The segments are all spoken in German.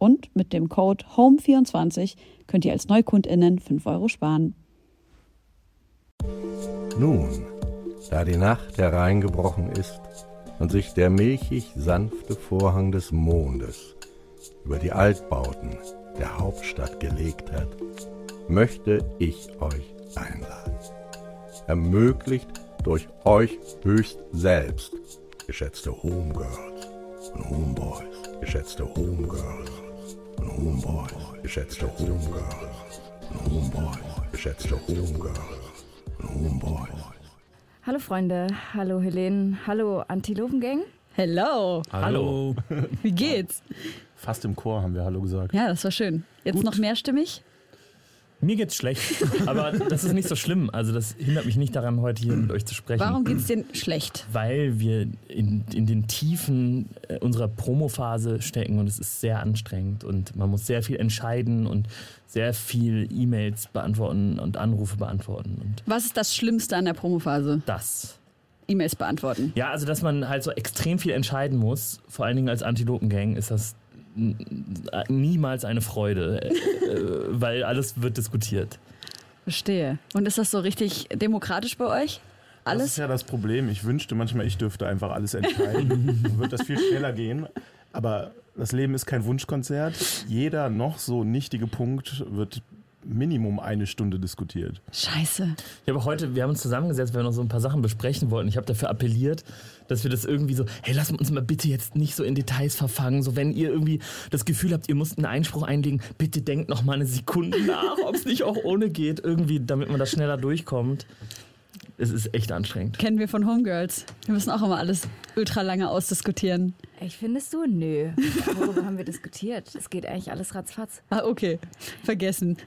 Und mit dem Code HOME24 könnt ihr als NeukundInnen 5 Euro sparen. Nun, da die Nacht hereingebrochen ist und sich der milchig sanfte Vorhang des Mondes über die Altbauten der Hauptstadt gelegt hat, möchte ich euch einladen. Ermöglicht durch euch höchst selbst, geschätzte Homegirls und Homeboys, geschätzte Homegirls und Homeboys, geschätzte Homegirls und Homeboys, geschätzte Homegirls und Homeboys. Hallo Freunde, hallo Helene, hallo Antilopengang. Hello, Hallo. wie geht's? Fast im Chor haben wir Hallo gesagt. Ja, das war schön. Jetzt Gut. noch mehrstimmig? Mir geht's schlecht, aber das ist nicht so schlimm. Also das hindert mich nicht daran, heute hier mit euch zu sprechen. Warum geht's dir schlecht? Weil wir in, in den Tiefen äh, unserer Promophase stecken und es ist sehr anstrengend und man muss sehr viel entscheiden und sehr viel E-Mails beantworten und Anrufe beantworten und Was ist das Schlimmste an der Promophase? das. E-Mails beantworten. Ja, also dass man halt so extrem viel entscheiden muss, vor allen Dingen als Antilopengang, ist das niemals eine Freude, äh, äh, weil alles wird diskutiert. Verstehe. Und ist das so richtig demokratisch bei euch? Das ist Alles? ja das Problem. Ich wünschte manchmal, ich dürfte einfach alles entscheiden. Dann wird das viel schneller gehen. Aber das Leben ist kein Wunschkonzert. Jeder noch so nichtige Punkt wird Minimum eine Stunde diskutiert. Scheiße. Ich habe heute, wir haben uns zusammengesetzt, weil wir noch so ein paar Sachen besprechen wollten. Ich habe dafür appelliert, dass wir das irgendwie so, hey, lass uns mal bitte jetzt nicht so in Details verfangen. So, wenn ihr irgendwie das Gefühl habt, ihr müsst einen Einspruch einlegen, bitte denkt noch mal eine Sekunde nach, ob es nicht auch ohne geht, irgendwie, damit man da schneller durchkommt. Es ist echt anstrengend. Kennen wir von Homegirls. Wir müssen auch immer alles ultra lange ausdiskutieren. Ich findest du? Nö. Worüber haben wir diskutiert? Es geht eigentlich alles ratzfatz. Ah, okay. Vergessen.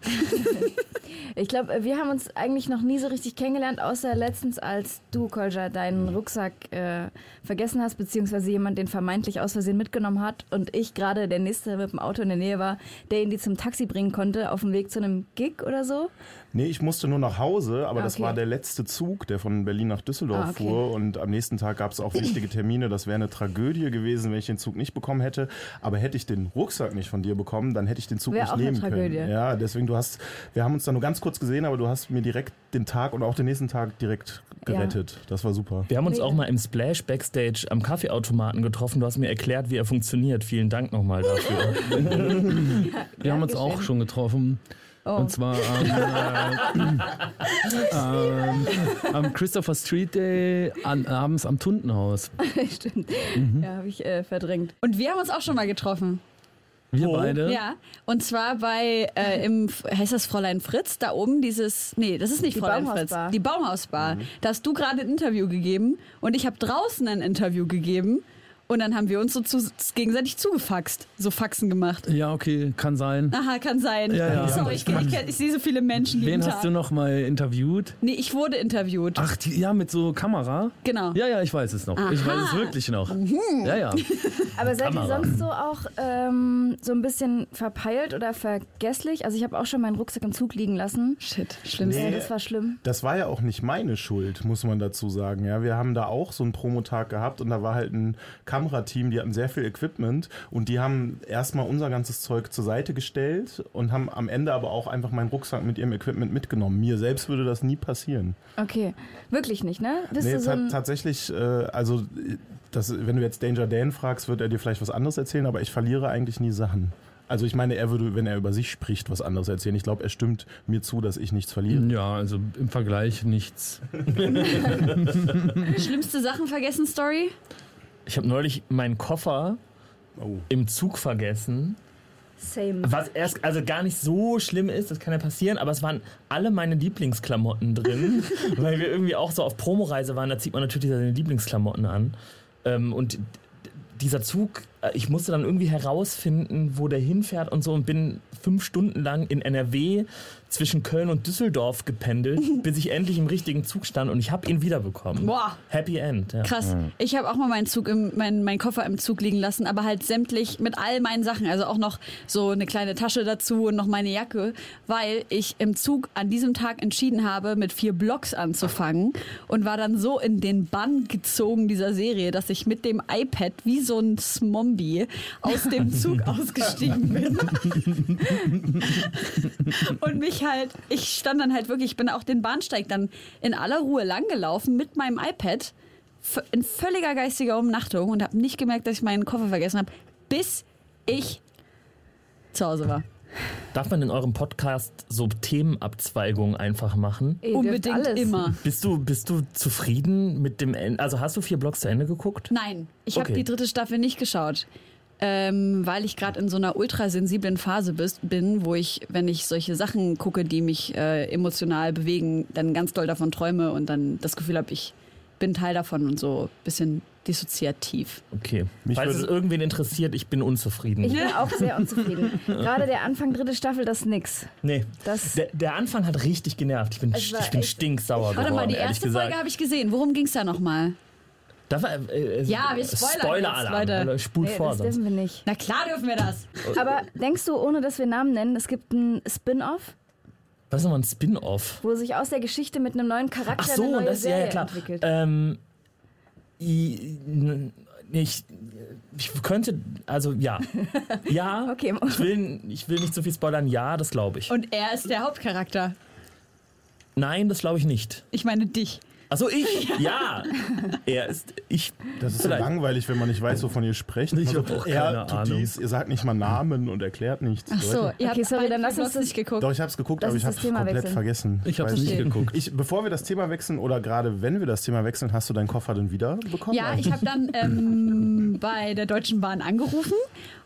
Ich glaube, wir haben uns eigentlich noch nie so richtig kennengelernt, außer letztens, als du, Kolja, deinen Rucksack äh, vergessen hast, beziehungsweise jemand den vermeintlich aus Versehen mitgenommen hat und ich gerade der Nächste mit dem Auto in der Nähe war, der ihn die zum Taxi bringen konnte, auf dem Weg zu einem Gig oder so. Nee, ich musste nur nach Hause, aber Ah, das okay. war der letzte Zug, der von Berlin nach Düsseldorf Ah, okay. fuhr. Und am nächsten Tag gab es auch wichtige Termine. Das wäre eine Tragödie gewesen, wenn ich den Zug nicht bekommen hätte. Aber hätte ich den Rucksack nicht von dir bekommen, dann hätte ich den Zug Wäre nicht auch eine nehmen Tragödie. können. Ja, deswegen, du hast, wir haben uns da nur ganz kurz gesehen, aber du hast mir direkt den Tag und auch den nächsten Tag direkt Ja. gerettet. Das war super. Wir haben uns auch mal im Splash Backstage am Kaffeeautomaten getroffen. Du hast mir erklärt, wie er funktioniert. Vielen Dank nochmal dafür. Wir haben uns auch schon getroffen. Oh. Und zwar am, äh, ähm, am Christopher Street Day an, abends am Tuntenhaus. Stimmt. Mhm. Ja, habe ich äh, verdrängt. Und wir haben uns auch schon mal getroffen. Wir Wo? beide. Ja. Und zwar bei, äh, im, heißt das Fräulein Fritz, da oben dieses, nee, das ist nicht Die Fräulein Fritz. Baumhausbar. Die Baumhausbar. Da hast du gerade ein Interview gegeben und ich habe draußen ein Interview gegeben. Und dann haben wir uns so zu, gegenseitig zugefaxt, so Faxen gemacht. Ja, okay, kann sein. Aha, kann sein. Ja, ja. Sorry, ich, ich, kenn- ich sehe so viele Menschen jeden Wen Tag. hast du noch mal interviewt? Nee, ich wurde interviewt. Ach, die, ja, mit so Kamera? Genau. Ja, ja, ich weiß es noch. Ich weiß es wirklich noch. Ja, ja. Aber seid ihr Kamera. sonst so auch ähm, so ein bisschen verpeilt oder vergesslich? Also ich habe auch schon meinen Rucksack im Zug liegen lassen. Shit, schlimm. Ja, Nee. das war schlimm. Das war ja auch nicht meine Schuld, muss man dazu sagen. Ja, wir haben da auch so einen Promotag gehabt und da war halt ein Kamerateam, die hatten sehr viel Equipment und die haben erstmal unser ganzes Zeug zur Seite gestellt und haben am Ende aber auch einfach meinen Rucksack mit ihrem Equipment mitgenommen. Mir selbst würde das nie passieren. Okay, wirklich nicht, ne? Bist Nee, du so tatsächlich, äh, also das, wenn du jetzt Danger Dan fragst, wird er dir vielleicht was anderes erzählen, aber ich verliere eigentlich nie Sachen. Also ich meine, er würde, wenn er über sich spricht, was anderes erzählen. Ich glaube, er stimmt mir zu, dass ich nichts verliere. Ja, also im Vergleich nichts. Schlimmste Sachen vergessen Story? Ich habe neulich meinen Koffer Oh. im Zug vergessen. Same. Was erst also gar nicht so schlimm ist, das kann ja passieren, aber es waren alle meine Lieblingsklamotten drin, weil wir irgendwie auch so auf Promoreise waren, da zieht man natürlich seine Lieblingsklamotten an. Ähm, und dieser Zug, äh, ich musste dann irgendwie herausfinden, wo der hinfährt und so und bin fünf Stunden lang in NRW zwischen Köln und Düsseldorf gependelt, bis ich endlich im richtigen Zug stand und ich habe ihn wiederbekommen. Boah. Happy End. Ja. Krass. Ich habe auch mal meinen Zug im, mein, meinen Koffer im Zug liegen lassen, aber halt sämtlich mit all meinen Sachen, also auch noch so eine kleine Tasche dazu und noch meine Jacke, weil ich im Zug an diesem Tag entschieden habe, mit vier Blocks anzufangen und war dann so in den Bann gezogen dieser Serie, dass ich mit dem iPad wie so ein Smombie aus dem Zug ausgestiegen bin. und mich halt, ich stand dann halt wirklich, ich bin auch den Bahnsteig dann in aller Ruhe langgelaufen mit meinem iPad in völliger geistiger Umnachtung und habe nicht gemerkt, dass ich meinen Koffer vergessen habe, bis ich zu Hause war. Darf man in eurem Podcast so Themenabzweigungen einfach machen? Dürft Unbedingt alles. immer. Bist du, bist du zufrieden mit dem Ende? Also hast du vier Blogs zu Ende geguckt? Nein, ich habe Okay. die dritte Staffel nicht geschaut. Ähm, weil ich gerade in so einer ultrasensiblen Phase bis, bin, wo ich, wenn ich solche Sachen gucke, die mich äh, emotional bewegen, dann ganz doll davon träume und dann das Gefühl habe, ich bin Teil davon und so ein bisschen dissoziativ. Okay. Mich Falls es irgendwen interessiert, ich bin unzufrieden. Ich bin auch sehr unzufrieden. Gerade der Anfang dritte Staffel, das ist nix. nee. Das, Der, der Anfang hat richtig genervt. Ich bin, Es ich bin stinksauer geworden, Warte mal, die ehrlich erste gesagt. Folge habe ich gesehen. Worum ging's da nochmal? Da war, äh, äh, Ja, wir spoilern Spoiler-Alarm. jetzt, Leute. Spult nee, vor das sonst. dürfen wir nicht. Na klar dürfen wir das. Aber denkst du, ohne dass wir Namen nennen, es gibt ein Spin-off, Was ist nochmal ein Spin-Off? wo sich aus der Geschichte mit einem neuen Charakter Ach so, eine neue das ist ja, Serie ja klar. entwickelt? Ähm, i- n- ich, ich könnte, also ja. Ja, Okay. ich, will, ich will nicht so viel spoilern. Ja, das glaube ich. Und er ist der Hauptcharakter. Nein, das glaube ich nicht. Ich meine dich. Achso, ich? Ja. Er ist, ich. Das ist so langweilig, wenn man nicht weiß, wovon ihr sprecht. Ich Also, hab auch er keine tut Ahnung. dies, ihr sagt nicht mal Namen und erklärt nichts. Ach so, ihr Okay, habt sorry, dann lass uns das- nicht geguckt. Doch, ich habe es geguckt, Lass aber ich habe das es Thema komplett wechseln. vergessen. Ich habe weiß es nicht geguckt. Ich, bevor wir das Thema wechseln oder gerade wenn wir das Thema wechseln, hast du deinen Koffer dann wieder bekommen? Ja, ich habe dann ähm, bei der Deutschen Bahn angerufen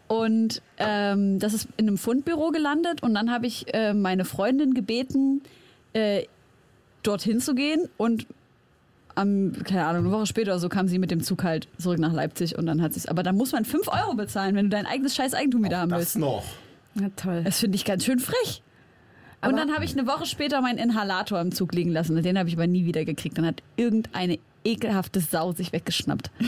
und ähm, das ist in einem Fundbüro gelandet und dann habe ich äh, meine Freundin gebeten, äh, dorthin zu gehen und am, keine Ahnung, eine Woche später oder so kam sie mit dem Zug halt zurück nach Leipzig und dann hat sie es. Aber da muss man 5 Euro bezahlen, wenn du dein eigenes scheiß Eigentum wieder haben das willst. noch. Na toll. Das finde ich ganz schön frech. Aber- und dann habe ich eine Woche später meinen Inhalator im Zug liegen lassen. Den habe ich aber nie wieder gekriegt. Dann hat irgendeine ekelhafte Sau sich weggeschnappt.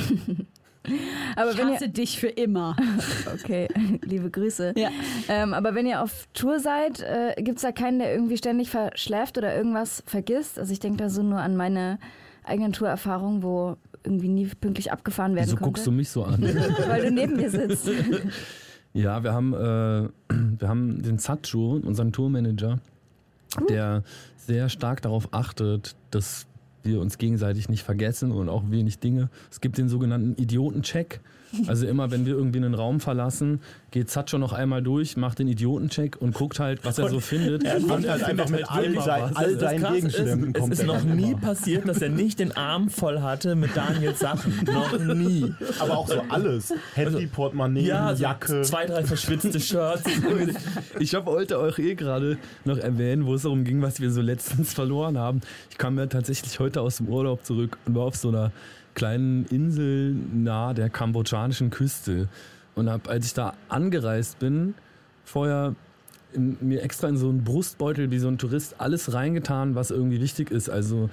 Aber Ich wenn ihr, hasse dich für immer. okay, liebe Grüße. Ja. Ähm, aber wenn ihr auf Tour seid, äh, gibt es da keinen, der irgendwie ständig verschläft oder irgendwas vergisst? Also ich denke da so nur an meine eigenen Tourerfahrungen, wo irgendwie nie pünktlich abgefahren werden Wieso konnte. guckst du mich so an? Weil du neben mir sitzt. Ja, wir haben, äh, wir haben den Satcho, unseren Tourmanager, der sehr stark darauf achtet, dass wir uns gegenseitig nicht vergessen und auch wenig Dinge. Es gibt den sogenannten Idiotencheck. Also immer, wenn wir irgendwie einen Raum verlassen, geht Satcho noch einmal durch, macht den Idiotencheck und guckt halt, was er so findet. Er kommt halt einfach mit all, sein, all seinen Gegenständen. ist, es ist noch nie immer. passiert, dass er nicht den Arm voll hatte mit Daniels Sachen. noch nie. Aber auch so alles. Handy, Portemonnaie, Ja, so Jacke. zwei, drei verschwitzte Shirts. Ich habe wollte euch eh gerade noch erwähnen, wo es darum ging, was wir so letztens verloren haben. Ich kam ja tatsächlich heute aus dem Urlaub zurück und war auf so einer kleinen Insel nahe der kambodschanischen Küste. Und hab, als ich da angereist bin, vorher in, mir extra in so einen Brustbeutel wie so ein Tourist alles reingetan, was irgendwie wichtig ist. Also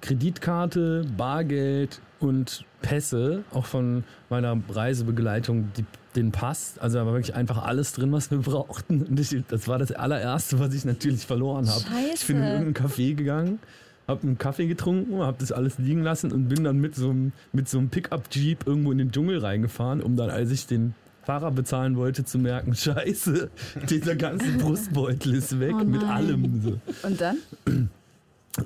Kreditkarte, Bargeld und Pässe, auch von meiner Reisebegleitung, die, den Pass. Also da war wirklich einfach alles drin, was wir brauchten. Und ich, das war das allererste, was ich natürlich verloren habe. Ich bin in irgendein Café gegangen, habe einen Kaffee getrunken, habe das alles liegen lassen und bin dann mit so einem, mit so einem Pickup-Jeep irgendwo in den Dschungel reingefahren, um dann, als ich den Fahrer bezahlen wollte, zu merken, scheiße, dieser ganze Brustbeutel ist weg Oh mit allem. So. Und dann?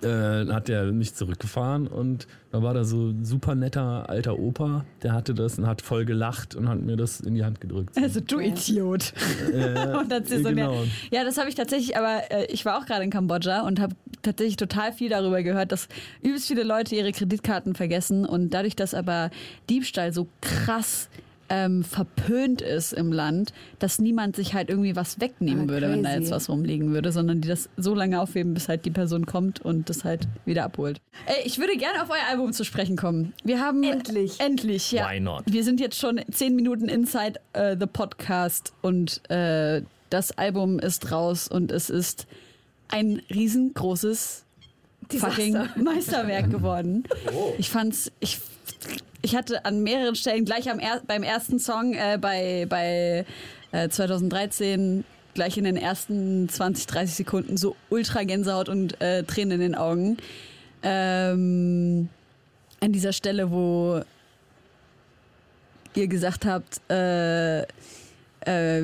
äh, hat der mich zurückgefahren und da war da so ein super netter alter Opa, der hatte das und hat voll gelacht und hat mir das in die Hand gedrückt. Also du Idiot. Äh, Und dann sie so genau. mehr. Ja, das habe ich tatsächlich, aber äh, ich war auch gerade in Kambodscha und habe tatsächlich total viel darüber gehört, dass übelst viele Leute ihre Kreditkarten vergessen und dadurch, dass aber Diebstahl so krass ähm, verpönt ist im Land, dass niemand sich halt irgendwie was wegnehmen Ah, würde, wenn da crazy. jetzt was rumliegen würde, sondern die das so lange aufheben, bis halt die Person kommt und das halt wieder abholt. Ey, ich würde gerne auf euer Album zu sprechen kommen. Wir haben Endlich. endlich, ja. Why not? Wir sind jetzt schon zehn Minuten inside äh, the Podcast und äh, das Album ist raus und es ist ein riesengroßes Desaster. fucking Meisterwerk geworden. Ich fand's, ich, ich hatte an mehreren Stellen gleich am er, beim ersten Song äh, bei, bei äh, 2013 gleich in den ersten 20, 30 Sekunden so ultra Gänsehaut und äh, Tränen in den Augen. Ähm, an dieser Stelle, wo ihr gesagt habt, äh, äh,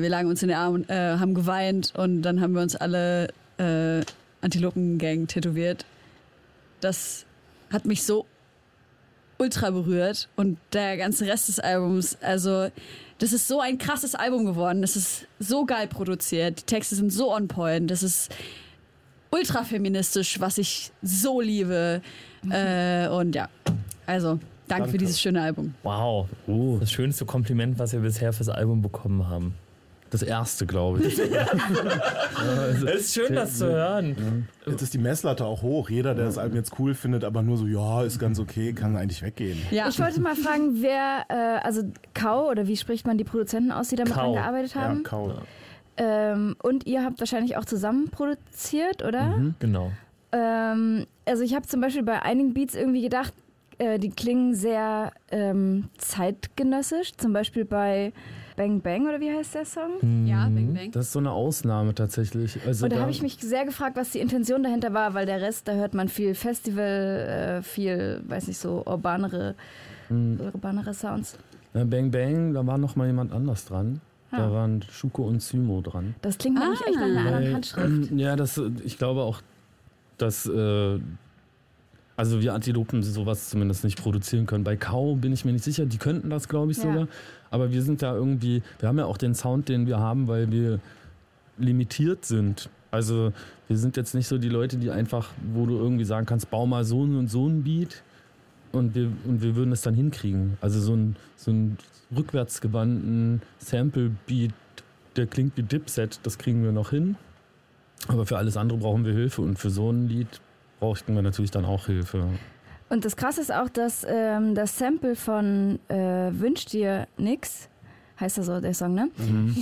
wir lagen uns in den Armen, äh, haben geweint und dann haben wir uns alle äh, Antilopen-Gang tätowiert. Das hat mich so ultra berührt und der ganze Rest des Albums, also das ist so ein krasses Album geworden. Das ist so geil produziert. Die Texte sind so on point. Das ist ultra feministisch, was ich so liebe. Äh, und ja, also danke, für dieses schöne Album. Wow. Oh, Das schönste Kompliment, was wir bisher fürs Album bekommen haben. Das erste, glaube ich. Es ist schön, das zu hören. Jetzt ist die Messlatte auch hoch. Jeder, der das Album jetzt cool findet, aber nur so, ja, ist ganz okay, kann eigentlich weggehen. Ja, Ich wollte mal fragen, wer, äh, also Kau oder wie spricht man die Produzenten aus, die damit Kau. gearbeitet Ja, haben? Kau. ähm, und ihr habt wahrscheinlich auch zusammen produziert, oder? Genau. Ähm, also ich habe zum Beispiel bei einigen Beats irgendwie gedacht, äh, die klingen sehr ähm, zeitgenössisch. Zum Beispiel bei Bang Bang oder wie heißt der Song? ja, Bang Bang. Das ist so eine Ausnahme tatsächlich. Also Und da habe ich mich sehr gefragt, was die Intention dahinter war, weil der Rest, da hört man viel Festival, äh, viel, weiß nicht, so urbanere, urbanere Sounds. Ja, Bang Bang, da war noch mal jemand anders dran. Ah. Da waren Schuko und Symo dran. Das klingt nämlich echt nach einer anderen Handschrift. Ja, das, ich glaube auch, dass äh, also wir Antilopen sowas zumindest nicht produzieren können. Bei Kau bin ich mir nicht sicher, die könnten das, glaube ich, Ja. sogar. Aber wir sind da irgendwie, wir haben ja auch den Sound, den wir haben, weil wir limitiert sind. Also wir sind jetzt nicht so die Leute, die einfach, wo du irgendwie sagen kannst, bau mal so und so ein Beat und wir, und wir würden es dann hinkriegen. Also so ein, so ein rückwärtsgewandten Sample-Beat, der klingt wie Dipset, das kriegen wir noch hin. Aber für alles andere brauchen wir Hilfe und für so ein Lied brauchten wir natürlich dann auch Hilfe. Und das Krasse ist auch, dass ähm, das Sample von äh, Wünsch dir nix, heißt das so, der Song, ne?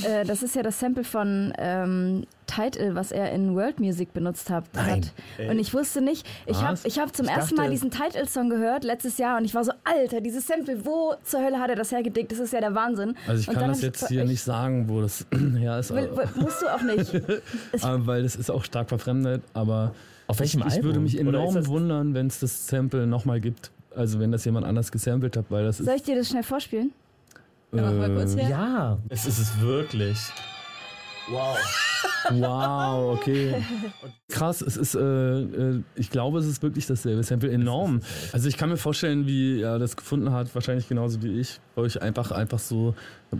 Äh, das ist ja das Sample von ähm, Title, was er in World Music benutzt hat. Nein. hat. Und ich wusste nicht, ich habe ich hab zum Ich ersten Mal diesen Title-Song gehört letztes Jahr und ich war so, Alter, dieses Sample, wo zur Hölle hat er das hergedickt? Das ist ja der Wahnsinn. Also ich Und kann das jetzt hier nicht sagen, wo das her ist, Will, musst du auch nicht. weil das ist auch stark verfremdet. Aber Auf welchem ich, ich Album? würde mich enorm wundern, wenn es das Sample nochmal gibt. Also wenn das jemand anders gesampelt hat, weil das ist... Soll ich dir das schnell vorspielen? Ja, mach mal kurz äh, her. Ja, es ist es wirklich. Wow. Wow, okay. Krass, es ist, äh, äh, ich glaube, es ist wirklich dasselbe Sample, enorm. Also ich kann mir vorstellen, wie er das gefunden hat, wahrscheinlich genauso wie ich, weil ich einfach, einfach so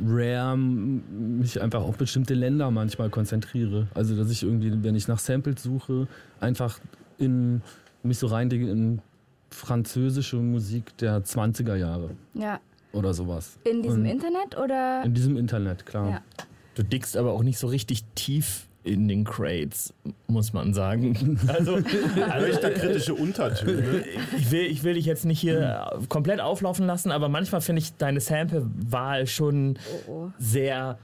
rare mich einfach auf bestimmte Länder manchmal konzentriere. Also dass ich irgendwie, wenn ich nach Samples suche, einfach in mich so reindige in französische Musik der 20er Jahre Ja. oder sowas. In diesem Und Internet oder? In diesem Internet, klar. Ja. Du dickst aber auch nicht so richtig tief in den Crates, muss man sagen. Also, Vielleicht da kritische Untertöne. ich will, ich will dich jetzt nicht hier komplett auflaufen lassen, aber manchmal finde ich deine Sample-Wahl schon Oh, oh. sehr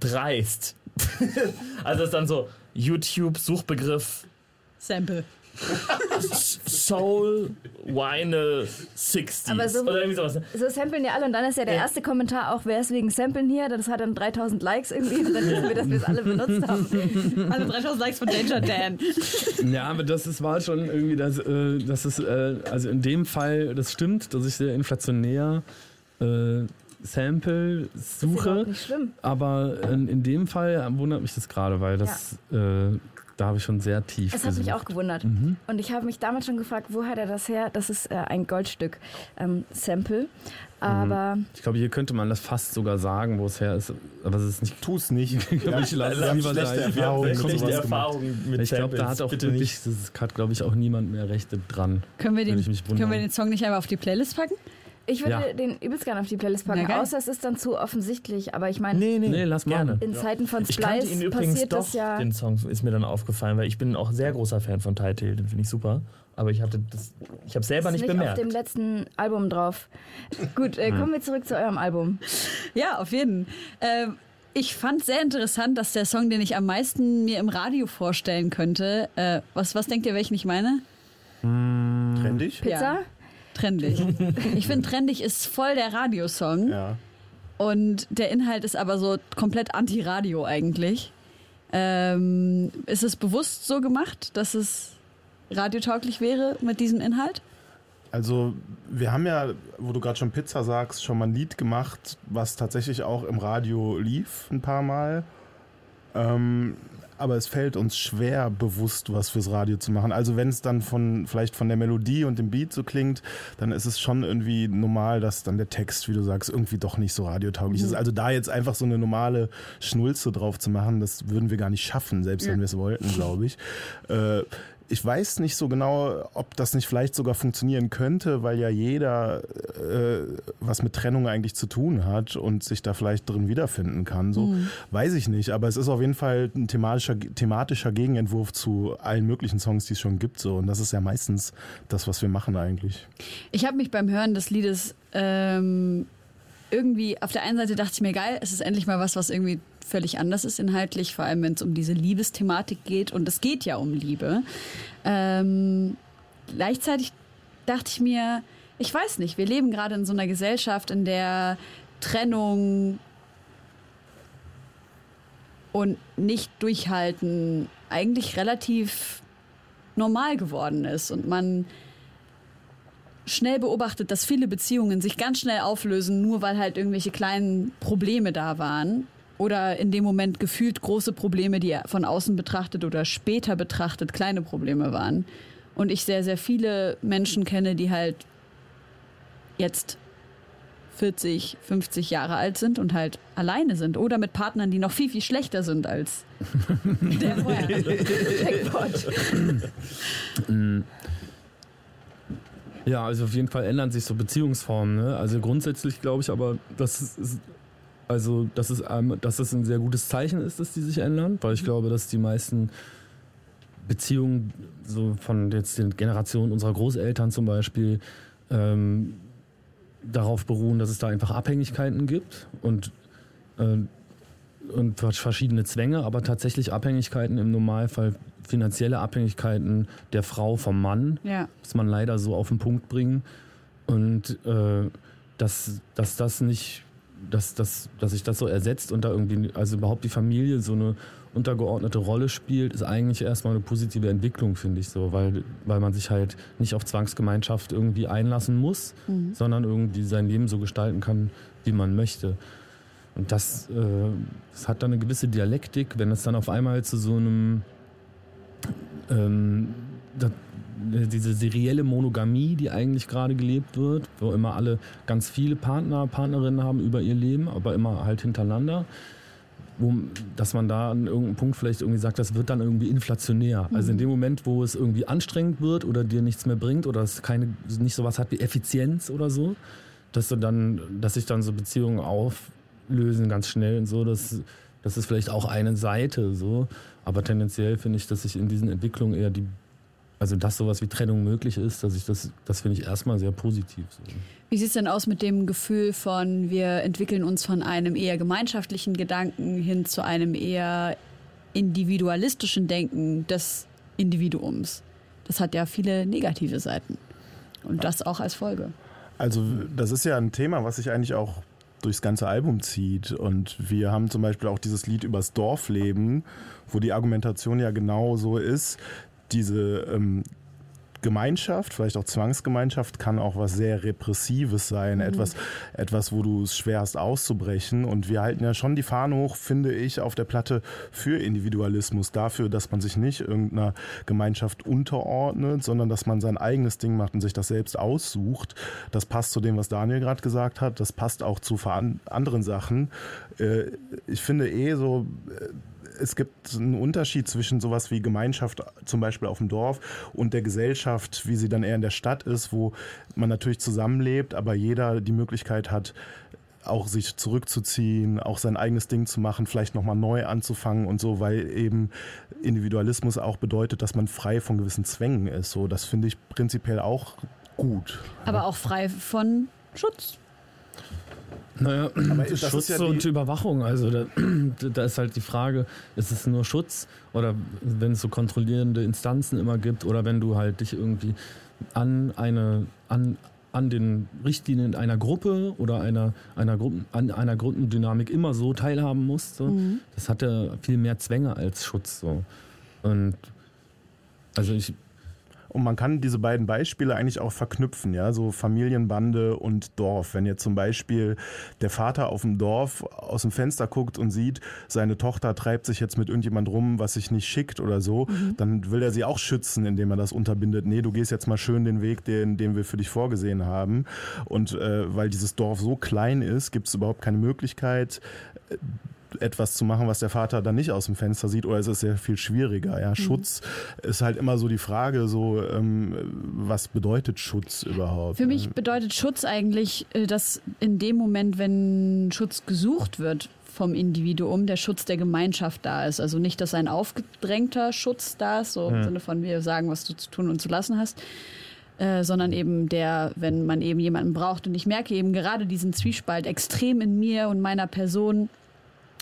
dreist. also es ist dann so YouTube-Suchbegriff Sample. Soul Vinyl 60s Aber so- oder irgendwie sowas. ne? So samplen ja alle und dann ist ja der Ja. erste Kommentar auch, wer ist wegen Samplen hier? Das hat dann 3000 Likes irgendwie und dann wissen wir, dass wir es alle benutzt haben. Alle 3000 Likes von Danger Dan. Ja, aber das ist, war schon irgendwie, das, äh, das ist, äh, also in dem Fall, das stimmt, dass ich sehr inflationär äh, Sample suche. nicht schlimm. Aber in, in dem Fall wundert mich das gerade, weil das, äh, da habe ich schon sehr tief. Es hat mich auch gewundert. Mhm. Und ich habe mich damals schon gefragt, wo hat er das her? Das ist äh, ein Goldstück ähm, Sample. Aber Ich glaube, hier könnte man das fast sogar sagen, wo es her ist. Aber es ist nicht. Tu es nicht. Ich lasse es lieber schlechte sein. Erfahrungen mit schlechte. Erfahrungen mit Ich glaube, da hat auch bitte wirklich, das hat, glaube ich, auch niemand mehr Rechte dran. Können wir, den, ich mich wundern. können wir den Song nicht einmal auf die Playlist packen? Ich würde Ja. den übelst gerne auf die Playlist packen, geil. außer es ist dann zu offensichtlich. Aber ich meine, Nee, nee, Nee, lass mal. gerne. in Zeiten von Ich kannte ihn Splice übrigens passiert doch, das ja. den Song ist mir dann aufgefallen, weil ich bin auch sehr großer Fan von Title, den finde ich super. Aber ich hatte das, ich habe selber nicht nicht auf bemerkt. dem letzten Album drauf. Gut, äh, kommen wir zurück zu eurem Album. Ja, auf jeden. Ähm, ich fand sehr interessant, dass der Song, den ich am meisten mir im Radio vorstellen könnte, äh, was, was denkt ihr, welchen ich meine? Trendig? Pizza? Ja. Trendig. ich finde, Trendig ist voll der Radiosong Ja. und der Inhalt ist aber so komplett anti-Radio eigentlich. Ähm, ist es bewusst so gemacht, dass es radiotauglich wäre mit diesem Inhalt? Also wir haben ja, wo du gerade schon Pizza sagst, schon mal ein Lied gemacht, was tatsächlich auch im Radio lief ein paar Mal. Ähm, aber es fällt uns schwer, bewusst was fürs Radio zu machen. Also wenn es dann von vielleicht von der Melodie und dem Beat so klingt, dann ist es schon irgendwie normal, dass dann der Text, wie du sagst, irgendwie doch nicht so radiotauglich ist. Also da jetzt einfach so eine normale Schnulze drauf zu machen, das würden wir gar nicht schaffen, selbst wenn wir es wollten, glaube ich. Äh, ich weiß nicht so genau, ob das nicht vielleicht sogar funktionieren könnte, weil ja jeder äh, was mit Trennung eigentlich zu tun hat und sich da vielleicht drin wiederfinden kann. So weiß ich nicht, aber es ist auf jeden Fall ein thematischer, thematischer Gegenentwurf zu allen möglichen Songs, die es schon gibt. So und das ist ja meistens das, was wir machen eigentlich. Ich habe mich beim Hören des Liedes ähm, irgendwie, auf der einen Seite dachte ich mir, geil, es ist endlich mal was, was irgendwie völlig anders ist inhaltlich, vor allem wenn es um diese Liebesthematik geht. Und es geht ja um Liebe. Ähm, gleichzeitig dachte ich mir, ich weiß nicht, wir leben gerade in so einer Gesellschaft, in der Trennung und nicht durchhalten eigentlich relativ normal geworden ist und man schnell beobachtet, dass viele Beziehungen sich ganz schnell auflösen, nur weil halt irgendwelche kleinen Probleme da waren. Oder in dem Moment gefühlt große Probleme, die von außen betrachtet oder später betrachtet kleine Probleme waren. Und ich sehr, sehr viele Menschen kenne, die halt jetzt 40, 50 Jahre alt sind und halt alleine sind. Oder mit Partnern, die noch viel, viel schlechter sind als der vorher. Jackpot. Ja, also auf jeden Fall ändern sich so Beziehungsformen. Ne? Also grundsätzlich glaube ich aber, dass es, also, dass, es, ähm, dass es ein sehr gutes Zeichen ist, dass die sich ändern, weil ich glaube, dass die meisten Beziehungen so von jetzt den Generationen unserer Großeltern zum Beispiel ähm, darauf beruhen, dass es da einfach Abhängigkeiten gibt und äh, und verschiedene Zwänge, aber tatsächlich Abhängigkeiten im Normalfall finanzielle Abhängigkeiten der Frau vom Mann, Ja. muss man leider so auf den Punkt bringen. Und äh, dass, dass das nicht, dass, dass, dass sich das so ersetzt und da irgendwie, also überhaupt die Familie so eine untergeordnete Rolle spielt, ist eigentlich erstmal eine positive Entwicklung, finde ich so, weil, weil man sich halt nicht auf Zwangsgemeinschaft irgendwie einlassen muss, sondern irgendwie sein Leben so gestalten kann, wie man möchte. Und das, äh, das hat dann eine gewisse Dialektik, wenn es dann auf einmal zu so einem ähm, da, diese serielle Monogamie, die eigentlich gerade gelebt wird, wo immer alle ganz viele Partner, Partnerinnen haben über ihr Leben, aber immer halt hintereinander, wo, dass man da an irgendeinem Punkt vielleicht irgendwie sagt, das wird dann irgendwie inflationär. Also in dem Moment, wo es irgendwie anstrengend wird oder dir nichts mehr bringt oder es keine, nicht sowas hat wie Effizienz oder so, dass du dann, dass sich dann so Beziehungen auflösen ganz schnell und so, dass das ist vielleicht auch eine Seite so, aber tendenziell finde ich, dass sich in diesen Entwicklungen eher die, also dass sowas wie Trennung möglich ist, dass ich das, das finde ich erstmal sehr positiv. So. Wie sieht es denn aus mit dem Gefühl von, wir entwickeln uns von einem eher gemeinschaftlichen Gedanken hin zu einem eher individualistischen Denken des Individuums? Das hat ja viele negative Seiten. Und das auch als Folge. Also das ist ja ein Thema, was sich eigentlich auch durchs ganze Album zieht. Und wir haben zum Beispiel auch dieses Lied übers Dorfleben, wo die Argumentation ja genau so ist, diese ähm, Gemeinschaft, vielleicht auch Zwangsgemeinschaft, kann auch was sehr Repressives sein, etwas, etwas, wo du es schwer hast auszubrechen. Und wir halten ja schon die Fahne hoch, finde ich, auf der Platte für Individualismus, dafür, dass man sich nicht irgendeiner Gemeinschaft unterordnet, sondern dass man sein eigenes Ding macht und sich das selbst aussucht. Das passt zu dem, was Daniel gerade gesagt hat. Das passt auch zu anderen Sachen. Äh, Ich finde eh so, äh, es gibt einen Unterschied zwischen sowas wie Gemeinschaft, zum Beispiel auf dem Dorf, und der Gesellschaft, wie sie dann eher in der Stadt ist, wo man natürlich zusammenlebt, aber jeder die Möglichkeit hat, auch sich zurückzuziehen, auch sein eigenes Ding zu machen, vielleicht nochmal neu anzufangen und so, weil eben Individualismus auch bedeutet, dass man frei von gewissen Zwängen ist. So, das finde ich prinzipiell auch gut. Aber auch frei von Schutz. Naja, Aber das ist Schutz ja und Überwachung. Also da, da ist halt die Frage, ist es nur Schutz oder wenn es so kontrollierende Instanzen immer gibt oder wenn du halt dich irgendwie an eine an an den Richtlinien einer Gruppe oder einer, einer, Gruppen, an einer Gruppendynamik immer so teilhaben musst. So. Das hat ja viel mehr Zwänge als Schutz. So. Und also ich, Und man kann diese beiden Beispiele eigentlich auch verknüpfen, ja, so Familienbande und Dorf. Wenn jetzt zum Beispiel der Vater auf dem Dorf aus dem Fenster guckt und sieht, seine Tochter treibt sich jetzt mit irgendjemand rum, was sich nicht schickt oder so, dann will er sie auch schützen, indem er das unterbindet. Nee, du gehst jetzt mal schön den Weg, den, den wir für dich vorgesehen haben. Und äh, weil dieses Dorf so klein ist, gibt es überhaupt keine Möglichkeit, etwas zu machen, was der Vater dann nicht aus dem Fenster sieht, oder es ist sehr viel schwieriger. Ja, Schutz ist halt immer so die Frage, so ähm, was bedeutet Schutz überhaupt? Für mich bedeutet Schutz eigentlich, äh, dass in dem Moment, wenn Schutz gesucht wird vom Individuum, der Schutz der Gemeinschaft da ist. Also nicht, dass ein aufgedrängter Schutz da ist, so im Sinne von wir sagen, was du zu tun und zu lassen hast, äh, sondern eben der, wenn man eben jemanden braucht. Und ich merke eben gerade diesen Zwiespalt extrem in mir und meiner Person.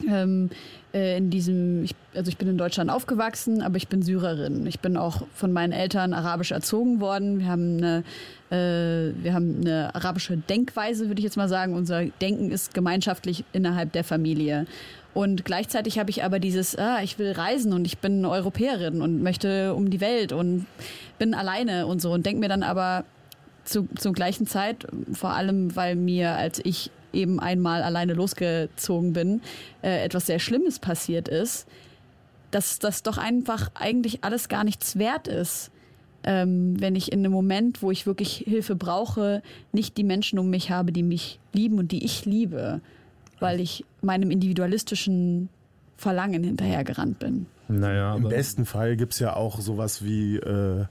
Ähm, äh, in diesem, ich, also ich bin in Deutschland aufgewachsen, aber ich bin Syrerin. Ich bin auch von meinen Eltern arabisch erzogen worden. Wir haben eine, äh, wir haben eine arabische Denkweise, würde ich jetzt mal sagen. Unser Denken ist gemeinschaftlich innerhalb der Familie. Und gleichzeitig habe ich aber dieses, ah, ich will reisen und ich bin Europäerin und möchte um die Welt und bin alleine und so und denke mir dann aber zu, zur gleichen Zeit, vor allem weil mir, als ich eben einmal alleine losgezogen bin, äh, etwas sehr Schlimmes passiert ist, dass das doch einfach eigentlich alles gar nichts wert ist. Ähm, wenn ich in einem Moment, wo ich wirklich Hilfe brauche, nicht die Menschen um mich habe, die mich lieben und die ich liebe, weil ich meinem individualistischen Verlangen hinterhergerannt bin. naja, Im besten Fall gibt's ja auch sowas wie, äh,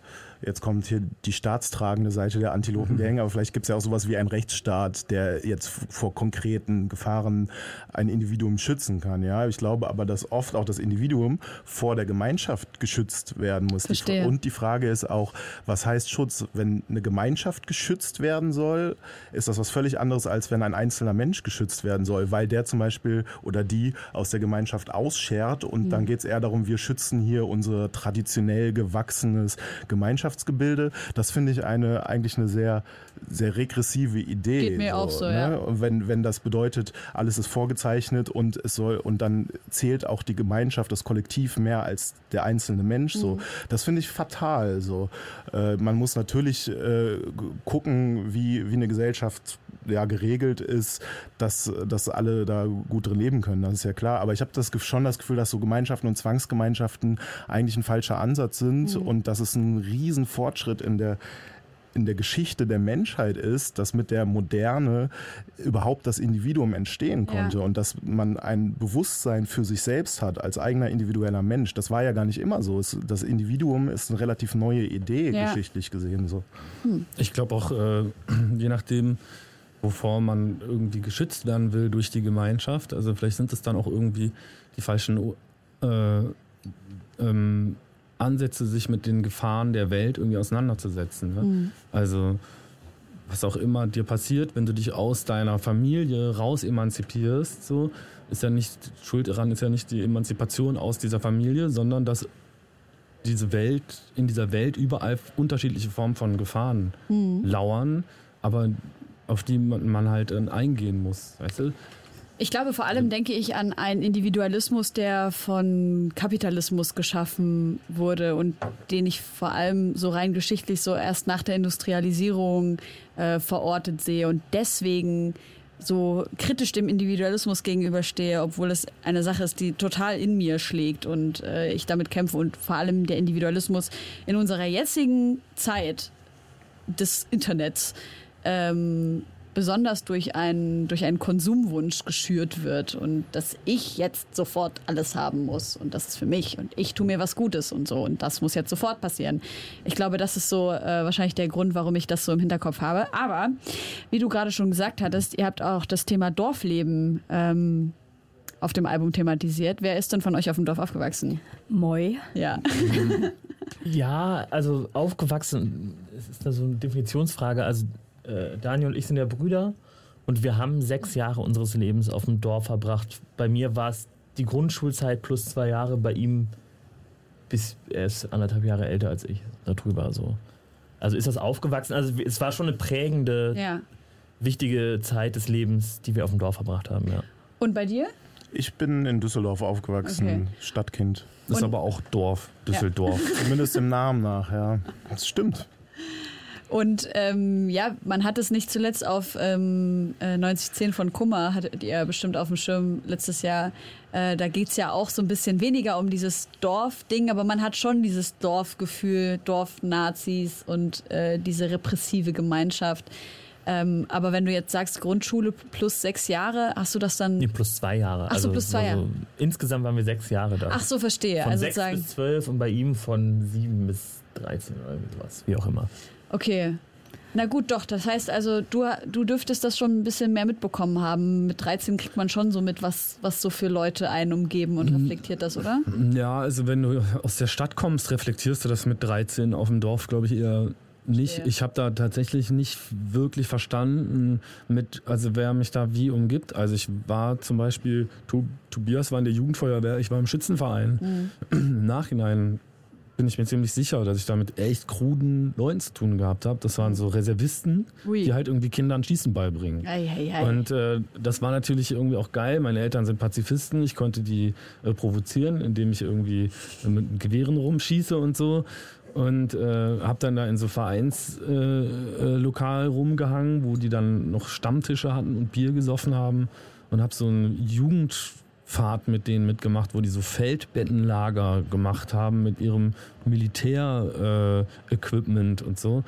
jetzt kommt hier die staatstragende Seite der Antilopengang, aber vielleicht gibt's ja auch sowas wie einen Rechtsstaat, der jetzt vor konkreten Gefahren ein Individuum schützen kann. Ja, ich glaube aber, dass oft auch das Individuum vor der Gemeinschaft geschützt werden muss. Verstehe. Und die Frage ist auch, was heißt Schutz? Wenn eine Gemeinschaft geschützt werden soll, ist das was völlig anderes, als wenn ein einzelner Mensch geschützt werden soll, weil der zum Beispiel oder die aus der Gemeinschaft ausschert und dann geht es eher darum, wir schützen hier unser traditionell gewachsenes Gemeinschaftsgebilde. Das finde ich eine eigentlich eine sehr, sehr regressive Idee. Geht mir auch so, ja. Und wenn, wenn das bedeutet, alles ist vorgezeichnet und es soll und dann zählt auch die Gemeinschaft, das Kollektiv mehr als der einzelne Mensch. So, das finde ich fatal. So, äh, man muss natürlich äh, gucken, wie wie eine Gesellschaft ja geregelt ist, dass dass alle da gut drin leben können. Das ist ja klar. Aber ich habe das schon das Gefühl, dass so Gemeinschaften und Zwangsgemeinschaften eigentlich ein falscher Ansatz sind und dass es ein Riesenfortschritt in der in der Geschichte der Menschheit ist, dass mit der Moderne überhaupt das Individuum entstehen konnte Ja. und dass man ein Bewusstsein für sich selbst hat als eigener individueller Mensch. Das war ja gar nicht immer so. Es, das Individuum ist eine relativ neue Idee, Ja. geschichtlich gesehen. So. Ich glaube auch, äh, je nachdem, wovor man irgendwie geschützt werden will durch die Gemeinschaft, also vielleicht sind es dann auch irgendwie die falschen äh, ähm, Ansätze, sich mit den Gefahren der Welt irgendwie auseinanderzusetzen. Ne? Also was auch immer dir passiert, wenn du dich aus deiner Familie raus emanzipierst, so ist ja nicht Schuld daran ist ja nicht die Emanzipation aus dieser Familie, sondern dass diese Welt in dieser Welt überall unterschiedliche Formen von Gefahren lauern, aber auf die man, halt äh, eingehen muss, weißt du? Ich glaube, vor allem denke ich an einen Individualismus, der von Kapitalismus geschaffen wurde und den ich vor allem so rein geschichtlich so erst nach der Industrialisierung äh, verortet sehe und deswegen so kritisch dem Individualismus gegenüberstehe, obwohl es eine Sache ist, die total in mir schlägt und äh, ich damit kämpfe und vor allem der Individualismus in unserer jetzigen Zeit des Internets ähm, besonders durch einen, durch einen Konsumwunsch geschürt wird und dass ich jetzt sofort alles haben muss und das ist für mich und ich tue mir was Gutes und so und das muss jetzt sofort passieren. Ich glaube, das ist so äh, wahrscheinlich der Grund, warum ich das so im Hinterkopf habe. Aber wie du gerade schon gesagt hattest, ihr habt auch das Thema Dorfleben ähm, auf dem Album thematisiert. Wer ist denn von euch auf dem Dorf aufgewachsen? Moi. Ja. Ja, also aufgewachsen, es ist da so eine Definitionsfrage. Also äh, Daniel und ich sind ja Brüder und wir haben sechs Jahre unseres Lebens auf dem Dorf verbracht. Bei mir war es die Grundschulzeit plus zwei Jahre, bei ihm bis er ist anderthalb Jahre älter als ich, darüber so. Also ist das aufgewachsen? Also es war schon eine prägende, ja. wichtige Zeit des Lebens, die wir auf dem Dorf verbracht haben, ja. Und bei dir? Ich bin in Düsseldorf aufgewachsen, Okay. Stadtkind. Das ist aber auch Dorf, Düsseldorf. Zumindest im Namen nach, ja. Das stimmt. Und ähm, ja, man hat es nicht zuletzt auf ähm, äh, 9010 von Kummer, hattet ihr bestimmt auf dem Schirm letztes Jahr. Äh, da geht's ja auch so ein bisschen weniger um dieses Dorfding, aber man hat schon dieses Dorfgefühl, Dorfnazis und äh, diese repressive Gemeinschaft. Ähm, aber wenn du jetzt sagst Grundschule plus sechs Jahre, hast du das dann. Nee, plus zwei Jahre. Ach so, plus zwei also, Insgesamt waren wir sechs Jahre da. Ach so, verstehe. Von also sechs bis zwölf und bei ihm von sieben bis 13 oder sowas, wie auch immer. Okay. Na gut, doch. Das heißt also, du, du dürftest das schon ein bisschen mehr mitbekommen haben. Mit 13 kriegt man schon so mit, was, was so für Leute einen umgeben und reflektiert das, oder? Ja, also wenn du aus der Stadt kommst, reflektierst du das mit 13 auf dem Dorf, glaube ich, eher nicht. Ich habe da tatsächlich nicht wirklich verstanden, mit, also wer mich da wie umgibt. Also ich war zum Beispiel, Tobias war in der Jugendfeuerwehr, ich war im Schützenverein. Im Nachhinein bin ich mir ziemlich sicher, dass ich da mit echt kruden Leuten zu tun gehabt habe. Das waren so Reservisten, Ui. die halt irgendwie Kindern Schießen beibringen. Ei, ei, ei. Und äh, das war natürlich irgendwie auch geil. Meine Eltern sind Pazifisten. Ich konnte die äh, provozieren, indem ich irgendwie äh, mit Gewehren rumschieße und so. Und äh, habe dann da in so Vereinslokal äh, Lokal rumgehangen, wo die dann noch Stammtische hatten und Bier gesoffen haben. Und habe so eine Jugendfahrt mit denen mitgemacht, wo die so Feldbettenlager gemacht haben mit ihrem Militär-Equipment äh, und so.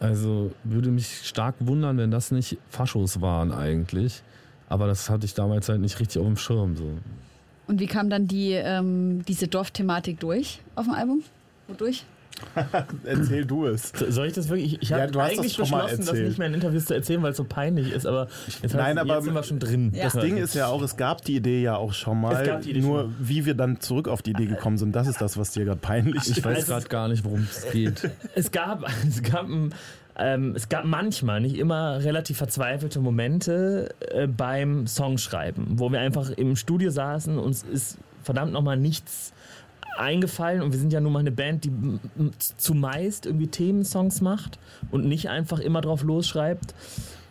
Also würde mich stark wundern, wenn das nicht Faschos waren eigentlich. Aber das hatte ich damals halt nicht richtig auf dem Schirm. So. Und wie kam dann die, ähm, diese Dorfthematik durch auf dem Album? Wodurch? Erzähl du es. So- Soll ich das wirklich? Ich, ich Ja, habe eigentlich das beschlossen, das nicht mehr in Interviews zu erzählen, weil es so peinlich ist, aber jetzt, Nein, hast- aber jetzt sind wir schon drin. Ja. Das Ding ist ja auch, es gab die Idee ja auch schon mal. Es gab die Idee nur schon wie wir dann zurück auf die Idee gekommen sind, das ist das, was dir gerade peinlich Ich ist. weiß Also- gerade gar nicht, worum es geht. Es gab, es gab, ein- ähm, es gab manchmal, nicht immer, relativ verzweifelte Momente äh, beim Songschreiben, wo wir einfach im Studio saßen und uns ist verdammt nochmal nichts eingefallen und wir sind ja nun mal eine Band, die zumeist irgendwie Themensongs macht und nicht einfach immer drauf losschreibt.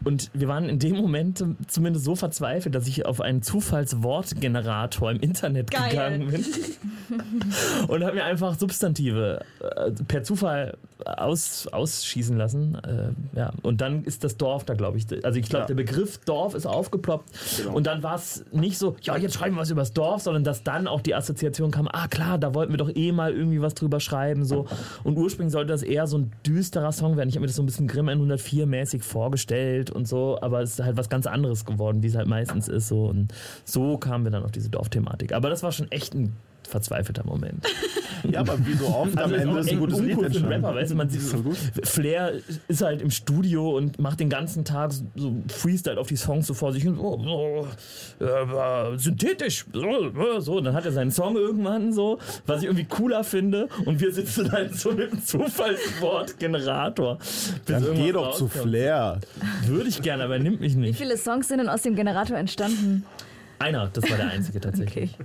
Und wir waren in dem Moment zumindest so verzweifelt, dass ich auf einen Zufallswortgenerator im Internet Geil. gegangen bin und habe mir einfach Substantive äh, per Zufall aus, ausschießen lassen. Äh, ja. Und dann ist das Dorf da, glaube ich. Also ich glaube, Ja. der Begriff Dorf ist aufgeploppt. Und dann war es nicht so, ja, jetzt schreiben wir was über das Dorf, sondern dass dann auch die Assoziation kam, ah klar, da wollten wir doch eh mal irgendwie was drüber schreiben. So. Und ursprünglich sollte das eher so ein düsterer Song werden. Ich habe mir das so ein bisschen Grimm 104 mäßig vorgestellt und so, aber es ist halt was ganz anderes geworden, wie es halt meistens ist. So. Und so kamen wir dann auf diese Dorfthematik. Aber das war schon echt ein verzweifelter Moment. Ja, aber wie so oft am Also Ende auch ist ein gutes Lied entstanden. Rapper, weißt du, man sieht So gut. Flair ist halt im Studio und macht den ganzen Tag so- Freestyle auf die Songs so vor sich hin, so, so, äh, synthetisch, so, so, und dann hat er seinen Song irgendwann so, was ich irgendwie cooler finde und wir sitzen halt so mit einem Zufallswortgenerator. Dann geh doch zu rauskommt. Flair. Würde ich gerne, aber er nimmt mich Wie nicht. viele Songs sind denn aus dem Generator entstanden? Einer, das war der einzige tatsächlich.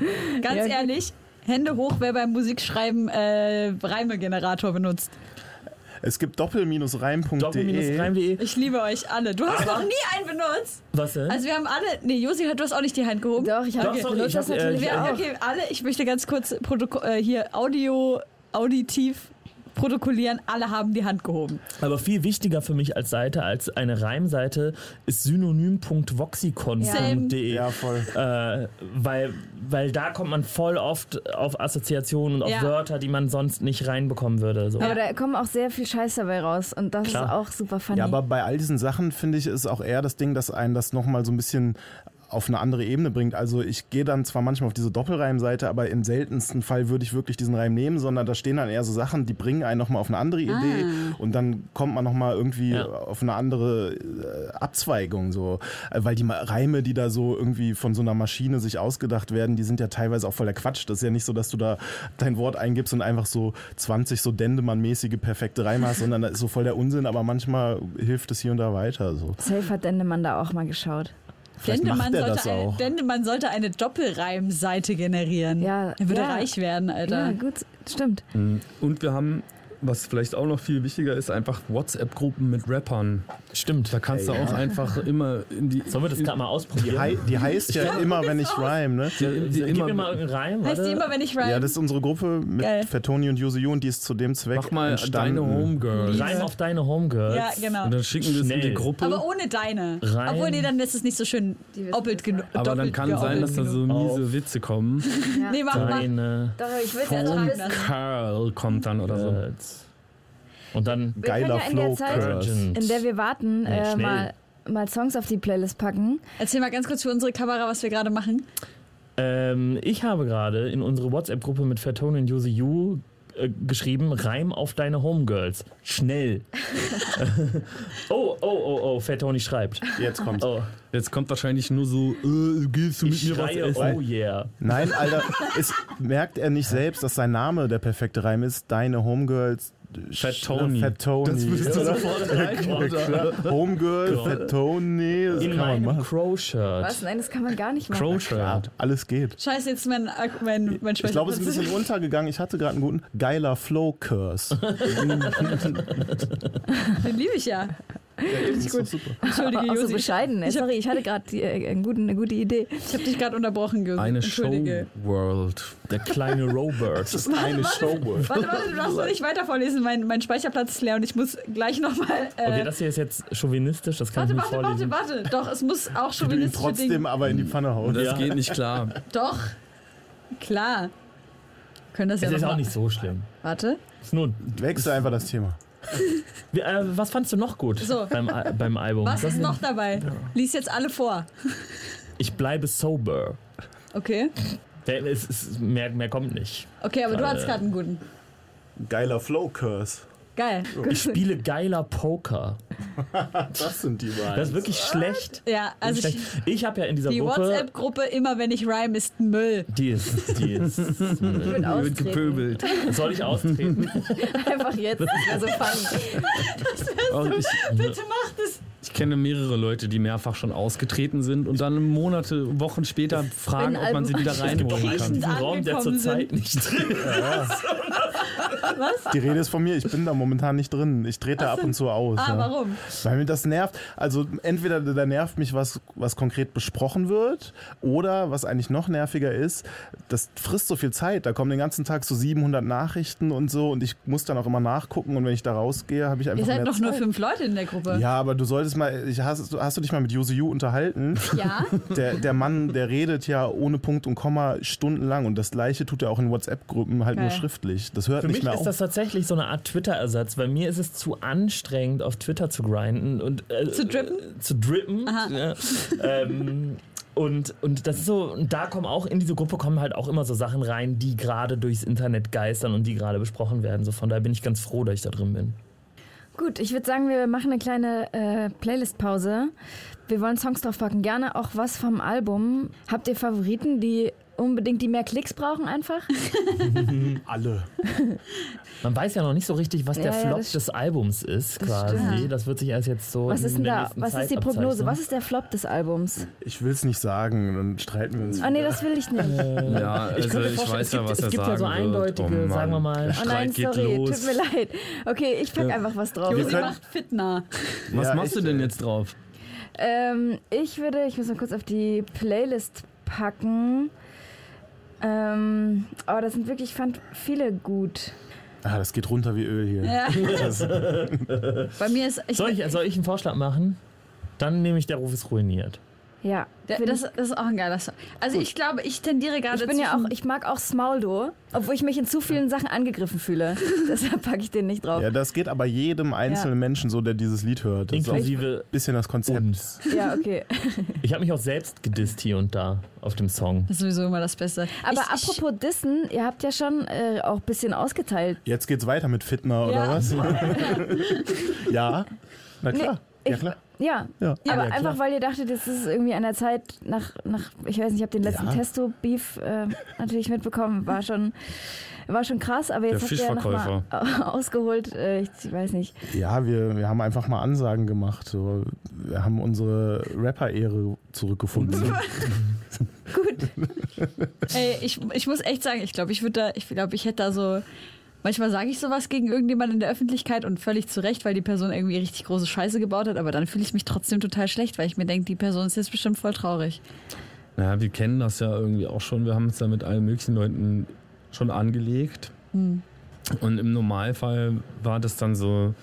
Ganz Ja. ehrlich, Hände hoch, wer beim Musikschreiben äh, Reimegenerator benutzt. Es gibt doppel-reim.de. Doppel-reim.de. Ich liebe euch alle. Du hast noch nie einen benutzt. Was denn? Also wir haben alle. Nee, Josi, du hast auch nicht die Hand gehoben. Doch, ich habe Doch, sorry, benutzt ich das hab, äh, natürlich ich- Wir, auch. okay, alle, ich möchte ganz kurz Protoko äh, hier Audio, auditiv protokollieren. Alle haben die Hand gehoben. Aber viel wichtiger für mich als Seite, als eine Reimseite, ist synonym.voxicon.de. Ja, voll. Äh, weil, weil da kommt man voll oft auf Assoziationen und auf Ja. Wörter, die man sonst nicht reinbekommen würde. So. Aber da kommen auch sehr viel Scheiß dabei raus und das Klar. ist auch super funny. Ja, aber bei all diesen Sachen finde ich, ist auch eher das Ding, dass einen das nochmal so ein bisschen auf eine andere Ebene bringt. Also ich gehe dann zwar manchmal auf diese Doppelreimseite, aber im seltensten Fall würde ich wirklich diesen Reim nehmen, sondern da stehen dann eher so Sachen, die bringen einen nochmal auf eine andere Idee und dann kommt man nochmal irgendwie Ja. auf eine andere äh, Abzweigung so. Äh, Weil die Reime, die da so irgendwie von so einer Maschine sich ausgedacht werden, die sind ja teilweise auch voll der Quatsch. Das ist ja nicht so, dass du da dein Wort eingibst und einfach so 20 so Dendemann-mäßige perfekte Reime hast, sondern da ist so voll der Unsinn, aber manchmal hilft es hier und da weiter. So. Safe hat Dendemann da auch mal geschaut. Vielleicht macht er das sollte eine, auch. Dendemann sollte eine Doppelreimseite generieren. Ja, er würde ja. reich werden, Alter. Ja, gut, stimmt. Und wir haben, was vielleicht auch noch viel wichtiger ist, einfach WhatsApp-Gruppen mit Rappern. Stimmt. Da kannst du auch einfach immer in die. Sollen wir das gerade mal Die, ausprobieren? hei die heißt ja immer, wenn ich rhyme, ne? die, die, Gib immer, mir mal irgendeinen Reim. heißt die immer, wenn ich reim? Ja, das ist unsere Gruppe mit Geil. Fettoni und Yuzu und die ist zu dem Zweck Mach mal entstanden. deine Homegirl. Reim auf deine Homegirls. ja, genau. Und dann schicken wir es in die Gruppe. Aber ohne deine. Reim. Obwohl, nee, dann ist es nicht so schön doppelt genug. Aber dann kann sein, dass da so Auf. miese Witze kommen. Nee, mach mal. Deine Doch, ich würde ja Home- noch wissen. Carl kommt dann oder so. Und dann Wir Geiler können ja in der Zeit, in der wir warten, Nee, äh, mal, mal Songs auf die Playlist packen. Erzähl mal ganz kurz für unsere Kamera, was wir gerade machen. Ähm, ich habe gerade in unsere WhatsApp-Gruppe mit Fatone und Yuzi You äh, geschrieben, Reim auf deine Homegirls. Schnell. oh, oh, oh, oh, Fatoni schreibt. Jetzt kommt's. Oh, Jetzt kommt wahrscheinlich nur so, äh, gehst du mit ich mir was schreie, essen? oh yeah. Nein, Alter, es, merkt er nicht selbst, dass sein Name der perfekte Reim ist? Deine Homegirls. Fat Tony. Fat Tony. Das oder? sofort rein, oder? Homegirl, Ja. Fat Tony, das In kann man machen. Crow-Shirt. Was? Nein, das kann man gar nicht machen. Crow-Shirt. Alles geht. Scheiße, jetzt mein, mein, mein Ich glaube, es ist ein bisschen untergegangen. Ich hatte gerade einen guten geiler Flow-Curse. Den liebe ich ja. Ist doch super. Entschuldige, Auch so Josi. bescheiden. ey. Ich Sorry, ich hatte gerade äh, einen guten- eine gute Idee. Ich habe dich gerade unterbrochen, Josi. Eine. Show-World. Der kleine Robert. Das ist eine Showworld. Warte, warte, du darfst noch nicht weiter vorlesen. Mein, mein Speicherplatz ist leer und ich muss gleich nochmal. Äh, Okay, das hier ist jetzt chauvinistisch, das kann warte, ich warte, nicht warte, vorlesen. warte. Doch, es muss auch ihn chauvinistische trotzdem Dinge. aber in die Pfanne hauen. Das Ja. geht nicht klar. Doch. Klar. Können das Es ja ist auch nicht so schlimm. Warte. Ist nur, Wechsel einfach das Thema. Wie, äh, was fandst du noch gut So. beim, beim Album? Was Das- ist noch dabei? Lies jetzt alle vor. Ich bleibe sober. Okay. Es, es, mehr, mehr kommt nicht. Okay, aber du Gerade- hattest gerade einen guten. Geiler Flow-Curse. Geil. Ich spiele geiler Poker. Das sind die beiden. Das ist wirklich schlecht. Ja, also schlecht. ich, Ich habe ja in dieser die Gruppe. WhatsApp-Gruppe, immer wenn ich rhyme, ist Müll. Die ist, die ist. Ich würde Wird austreten. gepöbelt. Soll ich austreten? Einfach jetzt. Das wäre so funny. Und ich, Bitte mach das. Ich kenne mehrere Leute, die mehrfach schon ausgetreten sind und dann Monate, Wochen später fragen, ob man sie wieder reinholen kann. Ein Raum, der zurzeit nicht drin ist. Was? Die Rede ist von mir, ich bin da momentan nicht drin. Ich trete da ab und zu aus. Ah, ja. warum? Weil mir das nervt. Also entweder da nervt mich was, was konkret besprochen wird, oder was eigentlich noch nerviger ist, das frisst so viel Zeit. Da kommen den ganzen Tag so 700 Nachrichten und so und ich muss dann auch immer nachgucken und wenn ich da rausgehe, habe ich einfach Ihr seid mehr doch nur fünf Leute in der Gruppe. Ja, aber du solltest mal, ich, hast, hast du dich mal mit Yuzu Yu unterhalten? Ja? Der, der Mann, der redet ja ohne Punkt und Komma stundenlang und das gleiche tut er auch in WhatsApp-Gruppen halt nur Geil. schriftlich. Das hört Für nicht mich mehr ist auf. das tatsächlich so eine Art Twitter-Ersatz. Bei mir ist es zu anstrengend, auf Twitter zu grinden und äh, Zu drippen? Äh, zu drippen. Aha. Ja. ähm, und, und das ist so, und da kommen auch in diese Gruppe kommen halt auch immer so Sachen rein, die gerade durchs Internet geistern und die gerade besprochen werden. So von daher bin ich ganz froh, dass ich da drin bin. Gut, ich würde sagen, wir machen eine kleine äh, Playlist-Pause. Wir wollen Songs draufpacken. Gerne auch was vom Album. Habt ihr Favoriten, die unbedingt, die mehr Klicks brauchen einfach? Alle. Man weiß ja noch nicht so richtig, was der Ja, ja, Flop das- des Albums ist, das quasi. stimmt. Das wird sich erst jetzt so. Was ist denn der da? Was Zeit ist die Prognose? abzeichnen. Was ist der Flop des Albums? Ich will es nicht sagen, dann streiten wir uns. Oh nee, das will ich nicht. Ja, also Ich ich, könnte mir vorstellen, weiß es ja, gibt- was es er gibt ja sagen so eindeutige, Mann. sagen wir mal- Der Oh Oh nein, sorry, los. tut mir leid. Okay, ich pack einfach was drauf. Josi macht Fitner. Was Ja, machst du ich, denn äh, jetzt drauf? Ähm, ich würde, ich muss mal kurz auf die Playlist packen. Ähm, aber das sind wirklich, ich fand viele gut. Ah, das geht runter wie Öl hier. Ja. Das, Bei mir ist. Ich, Soll ich, soll ich einen Vorschlag machen? Dann nehme ich Der Ruf ist ruiniert. Ja, Der- das, das ist auch ein geiler Song. Also ich glaube, ich tendiere gerade ich bin ja auch, ich mag auch Smoldo, obwohl ich mich in zu vielen Sachen angegriffen fühle. Deshalb packe ich den nicht drauf. ja, das geht aber jedem einzelnen Menschen so, der dieses Lied hört. Das auch ein Inklusive bisschen das Konzept. uns. Ja, okay. Ich habe mich auch selbst gedisst hier und da auf dem Song. Das ist sowieso immer das Beste. Aber ich, apropos Dissen, ihr habt ja schon äh, auch ein bisschen ausgeteilt. Jetzt geht's weiter mit Fitner, Ja. oder was? ja. Na klar. Nee, ja, ich- klar. Ja, Ja. aber ja, einfach weil ihr dachtet, das ist irgendwie an der Zeit nach, nach ich weiß nicht, ich habe den letzten Ja. Testo-Beef äh, natürlich mitbekommen, war schon, war schon krass, aber jetzt Der habt ihr ja nochmal ausgeholt, äh, ich, ich weiß nicht. Ja, wir, wir haben einfach mal Ansagen gemacht. So. Wir haben unsere Rapper-Ehre zurückgefunden. Ey, ich, ich muss echt sagen, ich glaube, ich würde da, ich glaube, ich hätte da so. Manchmal sage ich sowas gegen irgendjemanden in der Öffentlichkeit und völlig zu Recht, weil die Person irgendwie richtig große Scheiße gebaut hat, aber dann fühle ich mich trotzdem total schlecht, weil ich mir denke, die Person ist jetzt bestimmt voll traurig. Ja, wir kennen das ja irgendwie auch schon. Wir haben es ja mit allen möglichen Leuten schon angelegt. Hm. Und im Normalfall war das dann so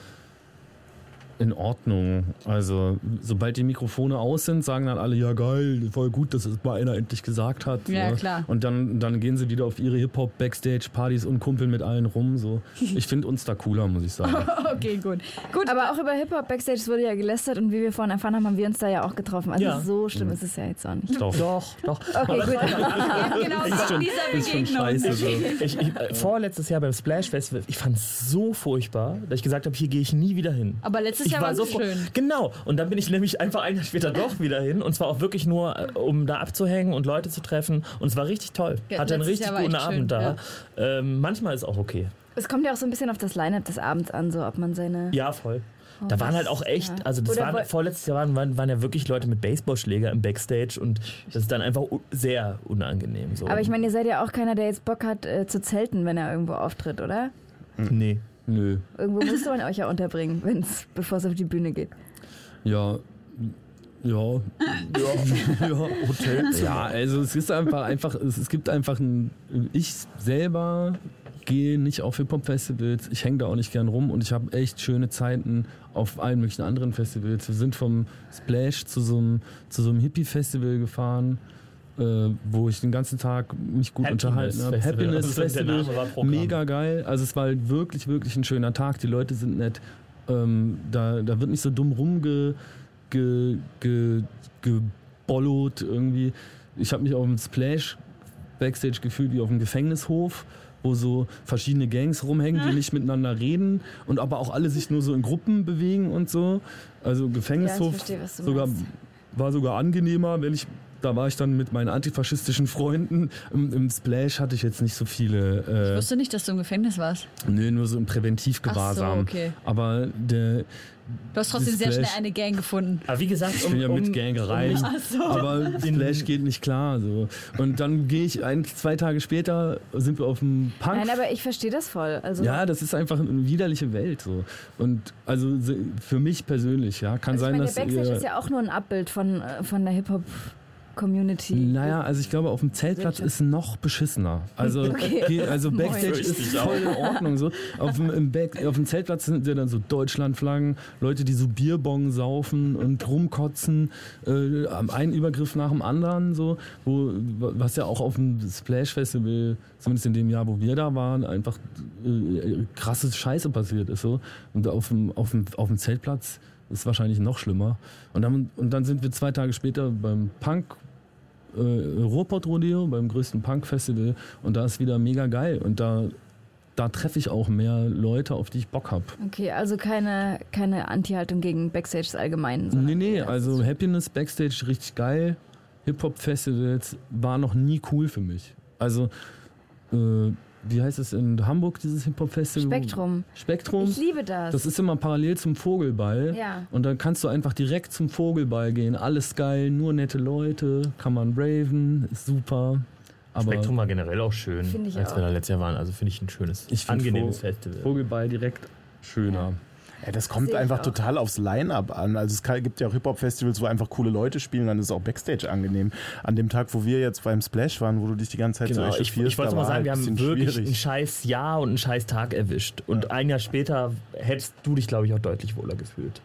in Ordnung. Also, sobald die Mikrofone aus sind, sagen dann alle, ja geil, voll gut, dass es mal einer endlich gesagt hat. Ja, so. klar. Und dann, dann gehen sie wieder auf ihre Hip-Hop-Backstage-Partys und kumpeln mit allen rum. So. Ich finde uns da cooler, muss ich sagen. Okay, gut. Gut, Aber auch über Hip-Hop Backstage wurde ja gelästert und wie wir vorhin erfahren haben, haben wir uns da ja auch getroffen. Also Ja. so schlimm ist es ja jetzt auch nicht. Doch. Doch, doch. Okay, gut. genau Ist schon, dieser ist schon Begegnung. scheiße. So. Ich, ich, äh, vorletztes Jahr beim Splash Festival, ich fand es so furchtbar, dass ich gesagt habe, hier gehe ich nie wieder hin. Aber letztes Ich Jahr war so froh- schön. Genau. Und dann bin ich nämlich einfach ein Jahr später doch wieder hin. Und zwar auch wirklich nur, äh, um da abzuhängen und Leute zu treffen. Und es war richtig toll. Ja, Hatte einen richtig guten echt schön, Abend da. Ähm, manchmal ist auch okay. Es kommt ja auch so ein bisschen auf das Line-Up des Abends an, so ob man seine. Ja, voll. Da waren halt auch echt, Ja. also das Oder waren, vorletztes Jahr waren, waren, waren ja wirklich Leute mit Baseballschläger im Backstage und das ist dann einfach sehr unangenehm. So. Aber ich meine, ihr seid ja auch keiner, der jetzt Bock hat äh, zu zelten, wenn er irgendwo auftritt, oder? nee. Nö. Irgendwo müsste man euch ja unterbringen, wenn's, bevor es auf die Bühne geht. Ja. Ja. Ja. ja. Hotels. Ja, also es ist einfach, einfach es, es gibt einfach ein. Ich selber gehe nicht auf Hip-Hop-Festivals, ich hänge da auch nicht gern rum und ich habe echt schöne Zeiten auf allen möglichen anderen Festivals. Wir sind vom Splash zu so einem, zu so einem Hippie-Festival gefahren. Äh, wo ich den ganzen Tag mich gut Happiness unterhalten habe. Happiness Also der Festival, Programm. mega geil. Also es war halt wirklich, wirklich ein schöner Tag. Die Leute sind nett. Ähm, da, da wird nicht so dumm rumge ge, ge, gebollot irgendwie. Ich habe mich auf dem Splash Backstage gefühlt wie auf dem Gefängnishof, wo so verschiedene Gangs rumhängen, die nicht miteinander reden und aber auch alle sich nur so in Gruppen bewegen und so. Also Gefängnishof verstehe, was du sogar war sogar angenehmer, wenn ich da war ich dann mit meinen antifaschistischen Freunden. Im, im Splash hatte ich jetzt nicht so viele. Ich Äh, wusste nicht, dass du im Gefängnis warst. nee, nur so im Präventivgewahrsam. Ach so, okay. Aber der, Du hast trotzdem sehr schnell eine Gang gefunden. Aber wie gesagt, Ich um, bin ja um, mit Gang rein, nicht- aber Flash geht nicht klar. So. Und dann gehe ich ein, zwei Tage später, sind wir auf dem Punk. Nein, aber ich verstehe das voll. Also, ja, das ist einfach eine widerliche Welt. So. Und also für mich persönlich, ja, kann also ich sein, meine, dass. der Backstage ihr, ist ja auch nur ein Abbild von, äh, von der Hip-Hop-Community. naja, also ich glaube, auf dem Zeltplatz ist noch beschissener. Also, Okay. okay, also Backstage ist voll in Ordnung. So. Auf, dem, im Back, auf dem Zeltplatz sind ja dann so Deutschlandflaggen, Leute, die so Bierbong saufen und rumkotzen, äh, ein Übergriff nach dem anderen, so, wo, was ja auch auf dem Splash Festival, zumindest in dem Jahr, wo wir da waren, einfach äh, krasse Scheiße passiert ist. So. Und auf dem, auf, dem, auf dem Zeltplatz ist wahrscheinlich noch schlimmer. Und dann, und dann sind wir zwei Tage später beim Punk äh, Ruhrpott Rodeo beim größten Punk-Festival und da ist wieder mega geil und da, da treffe ich auch mehr Leute, auf die ich Bock habe. Okay, also keine, keine Anti-Haltung gegen Backstages allgemein. Nee, nee, also Happiness Backstage richtig geil. Hip-Hop-Festivals war noch nie cool für mich. Also, äh, wie heißt es in Hamburg, dieses Hip-Hop-Festival? Spektrum. Spektrum. Ich liebe das. Das ist immer parallel zum Vogelball. Ja. Und dann kannst du einfach direkt zum Vogelball gehen. Alles geil, nur nette Leute, kann man braven, ist super. Aber Spektrum war generell auch schön, Finde ich als auch. wir da letztes Jahr waren. Also finde ich ein schönes, Ich angenehmes Festival. Vogelball direkt schöner. Ja, das kommt Sehe einfach total aufs Line-Up an. Also es gibt ja auch Hip-Hop-Festivals, wo einfach coole Leute spielen, dann ist es auch Backstage angenehm. An dem Tag, wo wir jetzt beim Splash waren, wo du dich die ganze Zeit Genau, so ich, ich wollte mal sagen, halt wir haben wirklich schwierig. ein scheiß Jahr und einen scheiß Tag erwischt. Und ein Jahr später hättest du dich, glaube ich, auch deutlich wohler gefühlt.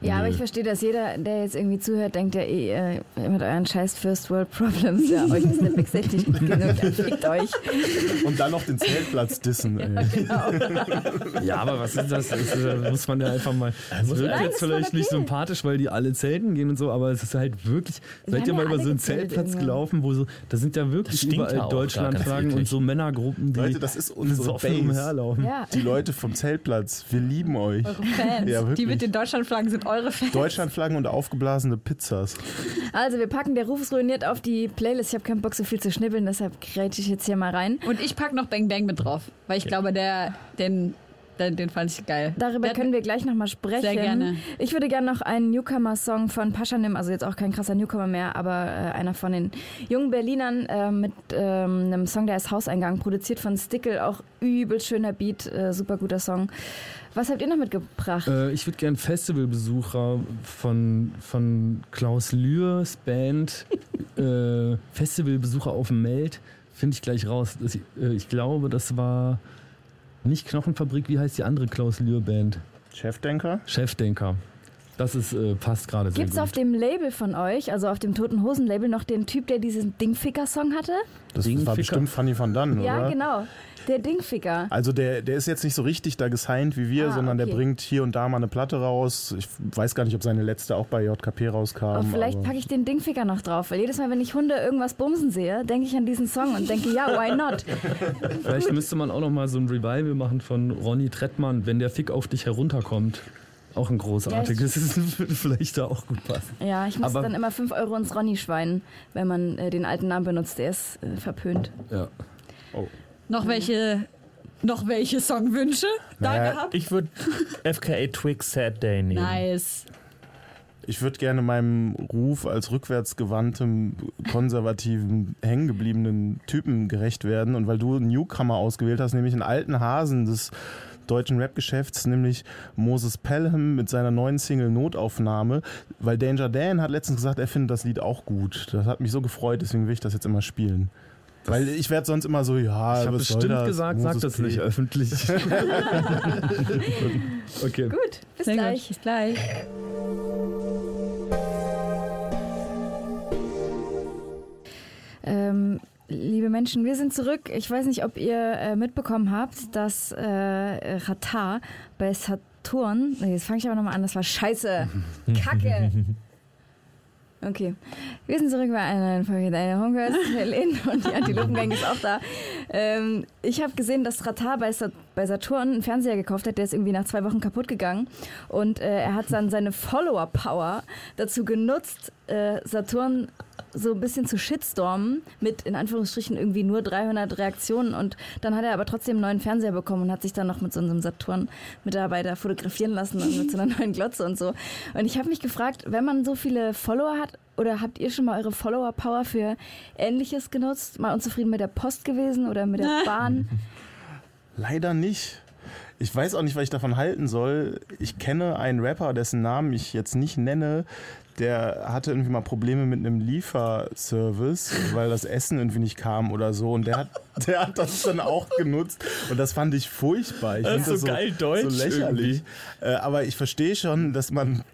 Ja, aber ich verstehe, dass jeder, der jetzt irgendwie zuhört, denkt ja, eh, äh, mit euren scheiß First World Problems, ja, euch ist der Backstage nicht gut genug, ja, fickt euch. Und dann noch den Zeltplatz dissen. Ey. Ja, aber was ist das? das ist, da muss man ja einfach mal. Muss- wird jetzt vielleicht nicht sympathisch, weil die alle zelten gehen und so, aber es ist halt wirklich. Wir seid ihr ja mal über so einen Zeltplatz irgendwann. gelaufen, wo so. Da sind ja Das wirklich überall ja ganz und so Männergruppen, die Leute, das ist unsere Base. umherlaufen. Ja. Die Leute vom Zeltplatz, wir lieben euch. Eure Fans. Ja, wirklich. die mit den Deutschlandflaggen sind eure Fans. Deutschlandflaggen und aufgeblasene Pizzas. Also, wir packen der Ruf ist ruiniert auf die Playlist. Ich habe keinen Bock, so viel zu schnibbeln, deshalb grätsche ich jetzt hier mal rein. Und ich pack noch Bang Bang mit drauf, weil ich glaube, der, den, den, den fand ich geil. Darüber Der- können wir gleich nochmal sprechen. Sehr gerne. Ich würde gerne noch einen Newcomer-Song von Paschanim, also jetzt auch kein krasser Newcomer mehr, aber äh, einer von den jungen Berlinern äh, mit ähm, einem Song, der ist Hauseingang, produziert von Stickel, auch übel schöner Beat, äh, super guter Song. Was habt ihr noch mitgebracht? Äh, ich würde gerne Festivalbesucher von, von Klaus Lührs Band, äh, Festivalbesucher auf dem Meld, finde ich gleich raus. Das, äh, ich glaube, das war nicht Knochenfabrik, wie heißt die andere Klaus Lühr Band? Chefdenker? Chefdenker. Das ist, äh, passt gerade sehr Gibt's gut. auf dem Label von euch, also auf dem Toten Hosen Label, noch den Typ, der diesen Dingficker-Song hatte? Das Dingficker? war bestimmt Fanny van Dann, Ja, oder? genau. Der Dingficker. Also der, der ist jetzt nicht so richtig da gesigned wie wir, Ah, sondern der okay. bringt hier und da mal eine Platte raus. Ich weiß gar nicht, ob seine letzte auch bei JKP rauskam. Aber vielleicht packe ich den Dingficker noch drauf, weil jedes Mal, wenn ich Hunde irgendwas bumsen sehe, denke ich an diesen Song und denke, ja, why not? Vielleicht müsste man auch noch mal so ein Revival machen von Ronny Trettmann, wenn der Fick auf dich herunterkommt. Auch ein großartiges. Das würde vielleicht da auch gut passen. Ja, ich muss Aber- dann immer 5 Euro ins Ronny schweinen, wenn man äh, den alten Namen benutzt. Der ist äh, verpönt. Ja. Noch welche, noch welche Songwünsche da Naja, gehabt? Ich würde FKA Twix Sad Day nehmen. Nice. Ich würde gerne meinem Ruf als rückwärtsgewandtem, konservativen, hängengebliebenen Typen gerecht werden. Und weil du einen Newcomer ausgewählt hast, nämlich einen alten Hasen des deutschen Rap-Geschäfts, nämlich Moses Pelham mit seiner neuen Single Notaufnahme. Weil Danger Dan hat letztens gesagt, er findet das Lied auch gut. Das hat mich so gefreut, deswegen will ich das jetzt immer spielen. Weil ich werde sonst immer so, ja, Ich habe bestimmt das? gesagt, sag Moses das P. nicht öffentlich. okay. Gut, bis Sehr gleich. gut. Bis gleich. Menschen, wir sind zurück. Ich weiß nicht, ob ihr äh, mitbekommen habt, dass äh, Ratar bei Saturn. Jetzt fange ich aber nochmal an, das war scheiße. Kacke. Okay. Wir sind zurück bei einer neuen Folge Deine Homegirls. Helene und die Antilopengang ist auch da. Ähm, ich habe gesehen, dass Ratar bei, Sa bei Saturn einen Fernseher gekauft hat. Der ist irgendwie nach zwei Wochen kaputt gegangen. Und äh, er hat dann seine Follower-Power dazu genutzt, äh, Saturn so ein bisschen zu shitstormen mit in Anführungsstrichen irgendwie nur 300 Reaktionen und dann hat er aber trotzdem einen neuen Fernseher bekommen und hat sich dann noch mit so einem Saturn-Mitarbeiter fotografieren lassen und mit so einer neuen Glotze und so. Und ich habe mich gefragt, wenn man so viele Follower hat, oder habt ihr schon mal eure Follower-Power für Ähnliches genutzt? Mal unzufrieden mit der Post gewesen oder mit der Bahn? Leider nicht. Ich weiß auch nicht, was ich davon halten soll. Ich kenne einen Rapper, dessen Namen ich jetzt nicht nenne. Der hatte irgendwie mal Probleme mit einem Lieferservice, weil das Essen irgendwie nicht kam oder so. Und der hat, der hat das dann auch genutzt. Und das fand ich furchtbar. Ich Das ist so geil deutsch So lächerlich. Äh, aber ich verstehe schon, dass man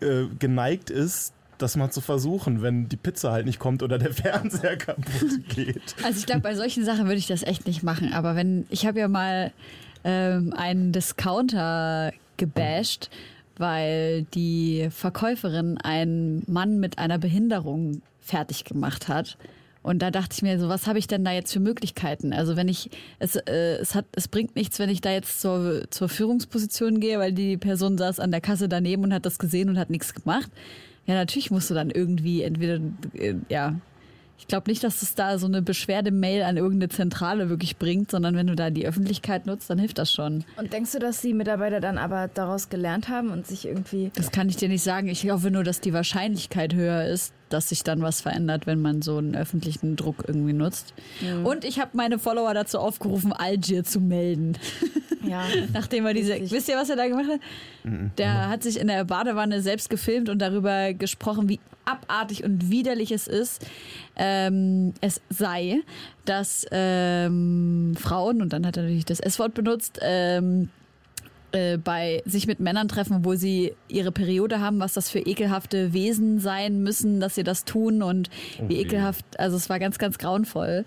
äh, geneigt ist, das mal zu versuchen, wenn die Pizza halt nicht kommt oder der Fernseher kaputt geht. Also ich glaube, bei solchen Sachen würde ich das echt nicht machen. Aber wenn, ich habe ja mal ähm, einen Discounter gebasht, weil die Verkäuferin einen Mann mit einer Behinderung fertig gemacht hat. Und da dachte ich mir, so was habe ich denn da jetzt für Möglichkeiten? Also wenn ich es äh, es hat es bringt nichts, wenn ich da jetzt zur zur Führungsposition gehe, weil die Person saß an der Kasse daneben und hat das gesehen und hat nichts gemacht. Ja, natürlich musst du dann irgendwie entweder, äh, ja, ich glaube nicht, dass es da so eine Beschwerdemail an irgendeine Zentrale wirklich bringt, sondern wenn du da die Öffentlichkeit nutzt, dann hilft das schon. Und denkst du, dass die Mitarbeiter dann aber daraus gelernt haben und sich irgendwie. Das kann ich dir nicht sagen. Ich hoffe nur, dass die Wahrscheinlichkeit höher ist, dass sich dann was verändert, wenn man so einen öffentlichen Druck irgendwie nutzt. Und ich habe meine Follower dazu aufgerufen, Algier zu melden. Ja. Nachdem er diese. Wisst ihr, was er da gemacht hat? Der hat sich in der Badewanne selbst gefilmt und darüber gesprochen, wie abartig und widerlich es ist, ähm, es sei, dass ähm, Frauen, und dann hat er natürlich das S-Wort benutzt, ähm, äh, bei sich mit Männern treffen, wo sie ihre Periode haben, was das für ekelhafte Wesen sein müssen, dass sie das tun und wie ekelhaft, also es war ganz, ganz grauenvoll.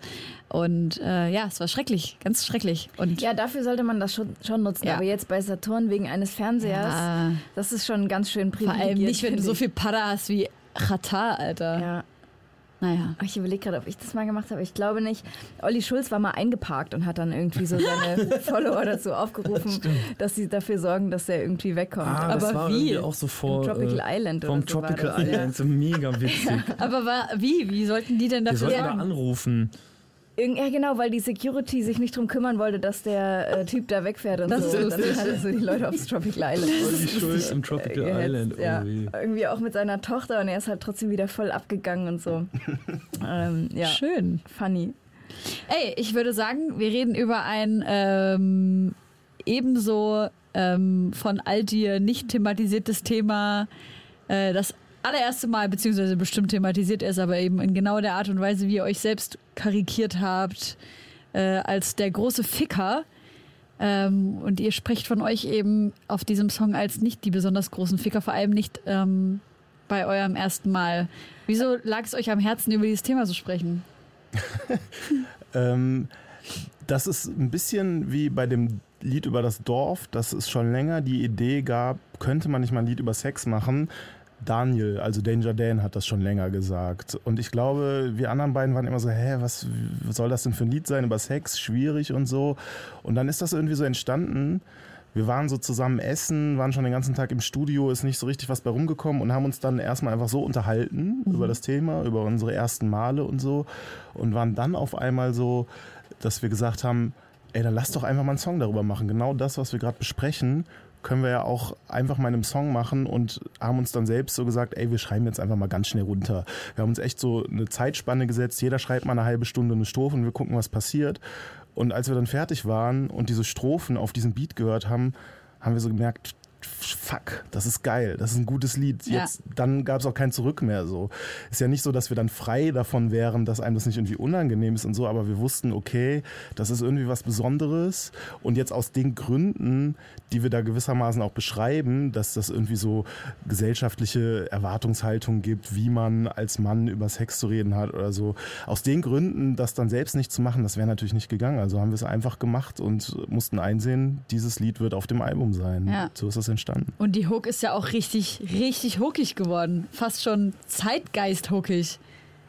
Und äh, ja, es war schrecklich, ganz schrecklich. Und Ja, dafür sollte man das schon, schon nutzen. Ja. Aber jetzt bei Saturn wegen eines Fernsehers, Ja. das ist schon ganz schön vor privilegiert. allem nicht, wenn du finde so viel Pada hast wie Chata, Alter. Ja. Naja. Ich überlege gerade, ob ich das mal gemacht habe. Ich glaube nicht. Olli Schulz war mal eingeparkt und hat dann irgendwie so seine Follower dazu aufgerufen, dass sie dafür sorgen, dass er irgendwie wegkommt. Ah, das Aber war wie? auch so vor Tropical äh, Island oder vom so Tropical das, ja. Island, so mega witzig. Aber war, wie? Wie sollten die denn Wir dafür sollten da anrufen. Ja, genau, weil die Security sich nicht drum kümmern wollte, dass der äh, Typ da wegfährt und Das so. ist Und dann hat er so die Leute aufs Tropical Island. Olli Schulz im Tropical gehetzt, Island. Ja. Weh. Irgendwie auch mit seiner Tochter und er ist halt trotzdem wieder voll abgegangen und so. ähm, ja, Schön. funny. Ey, ich würde sagen, wir reden über ein ähm, ebenso ähm, von Algier nicht thematisiertes Thema, äh, das allererste Mal, beziehungsweise bestimmt thematisiert ist, aber eben in genau der Art und Weise, wie ihr euch selbst karikiert habt, äh, als der große Ficker. Ähm, und ihr sprecht von euch eben auf diesem Song als nicht die besonders großen Ficker, vor allem nicht ähm, bei eurem ersten Mal. Wieso lag es euch am Herzen, über dieses Thema zu sprechen? Ähm, das ist ein bisschen wie bei dem Lied über das Dorf, dass es schon länger die Idee gab, könnte man nicht mal ein Lied über Sex machen. Daniel, also Danger Dan, hat das schon länger gesagt. Und ich glaube, wir anderen beiden waren immer so, hä, was soll das denn für ein Lied sein über Sex? Schwierig und so. Und dann ist das irgendwie so entstanden. Wir waren so zusammen essen, waren schon den ganzen Tag im Studio, ist nicht so richtig was bei rumgekommen und haben uns dann erstmal einfach so unterhalten über das Thema, über unsere ersten Male und so. Und waren dann auf einmal so, dass wir gesagt haben, ey, dann lass doch einfach mal einen Song darüber machen. Genau das, was wir gerade besprechen, können wir ja auch einfach mal in einem Song machen und haben uns dann selbst so gesagt, ey, wir schreiben jetzt einfach mal ganz schnell runter. Wir haben uns echt so eine Zeitspanne gesetzt, jeder schreibt mal eine halbe Stunde eine Strophe und wir gucken, was passiert. Und als wir dann fertig waren und diese Strophen auf diesem Beat gehört haben, haben wir so gemerkt, fuck, das ist geil, das ist ein gutes Lied. Ja. Jetzt, dann gab es auch kein Zurück mehr. So ist ja nicht so, dass wir dann frei davon wären, dass einem das nicht irgendwie unangenehm ist und so, aber wir wussten, okay, das ist irgendwie was Besonderes und jetzt aus den Gründen, die wir da gewissermaßen auch beschreiben, dass das irgendwie so gesellschaftliche Erwartungshaltung gibt, wie man als Mann über Sex zu reden hat oder so. Aus den Gründen, das dann selbst nicht zu machen, das wäre natürlich nicht gegangen. Also haben wir es einfach gemacht und mussten einsehen, dieses Lied wird auf dem Album sein. Ja. So ist das entstanden. Und die Hook ist ja auch richtig, richtig hookig geworden. Fast schon Zeitgeist-hookig.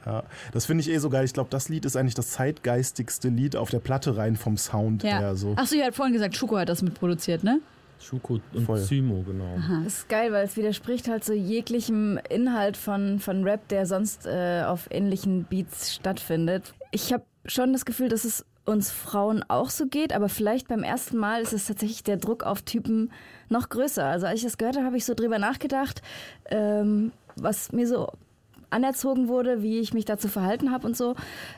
Ja, das finde ich eh so geil. Ich glaube, das Lied ist eigentlich das zeitgeistigste Lied auf der Platte rein vom Sound Ja. her. So. Achso, ihr habt vorhin gesagt, Schuko hat das mitproduziert, ne? Schuko und Voll. Zymo, genau. Das ist geil, weil es widerspricht halt so jeglichem Inhalt von, von Rap, der sonst äh, auf ähnlichen Beats stattfindet. Ich habe schon das Gefühl, dass es uns Frauen auch so geht, aber vielleicht beim ersten Mal ist es tatsächlich der Druck auf Typen noch größer. Also als ich das gehört habe, habe ich so drüber nachgedacht, ähm, was mir so anerzogen wurde, wie ich mich dazu verhalten habe und so.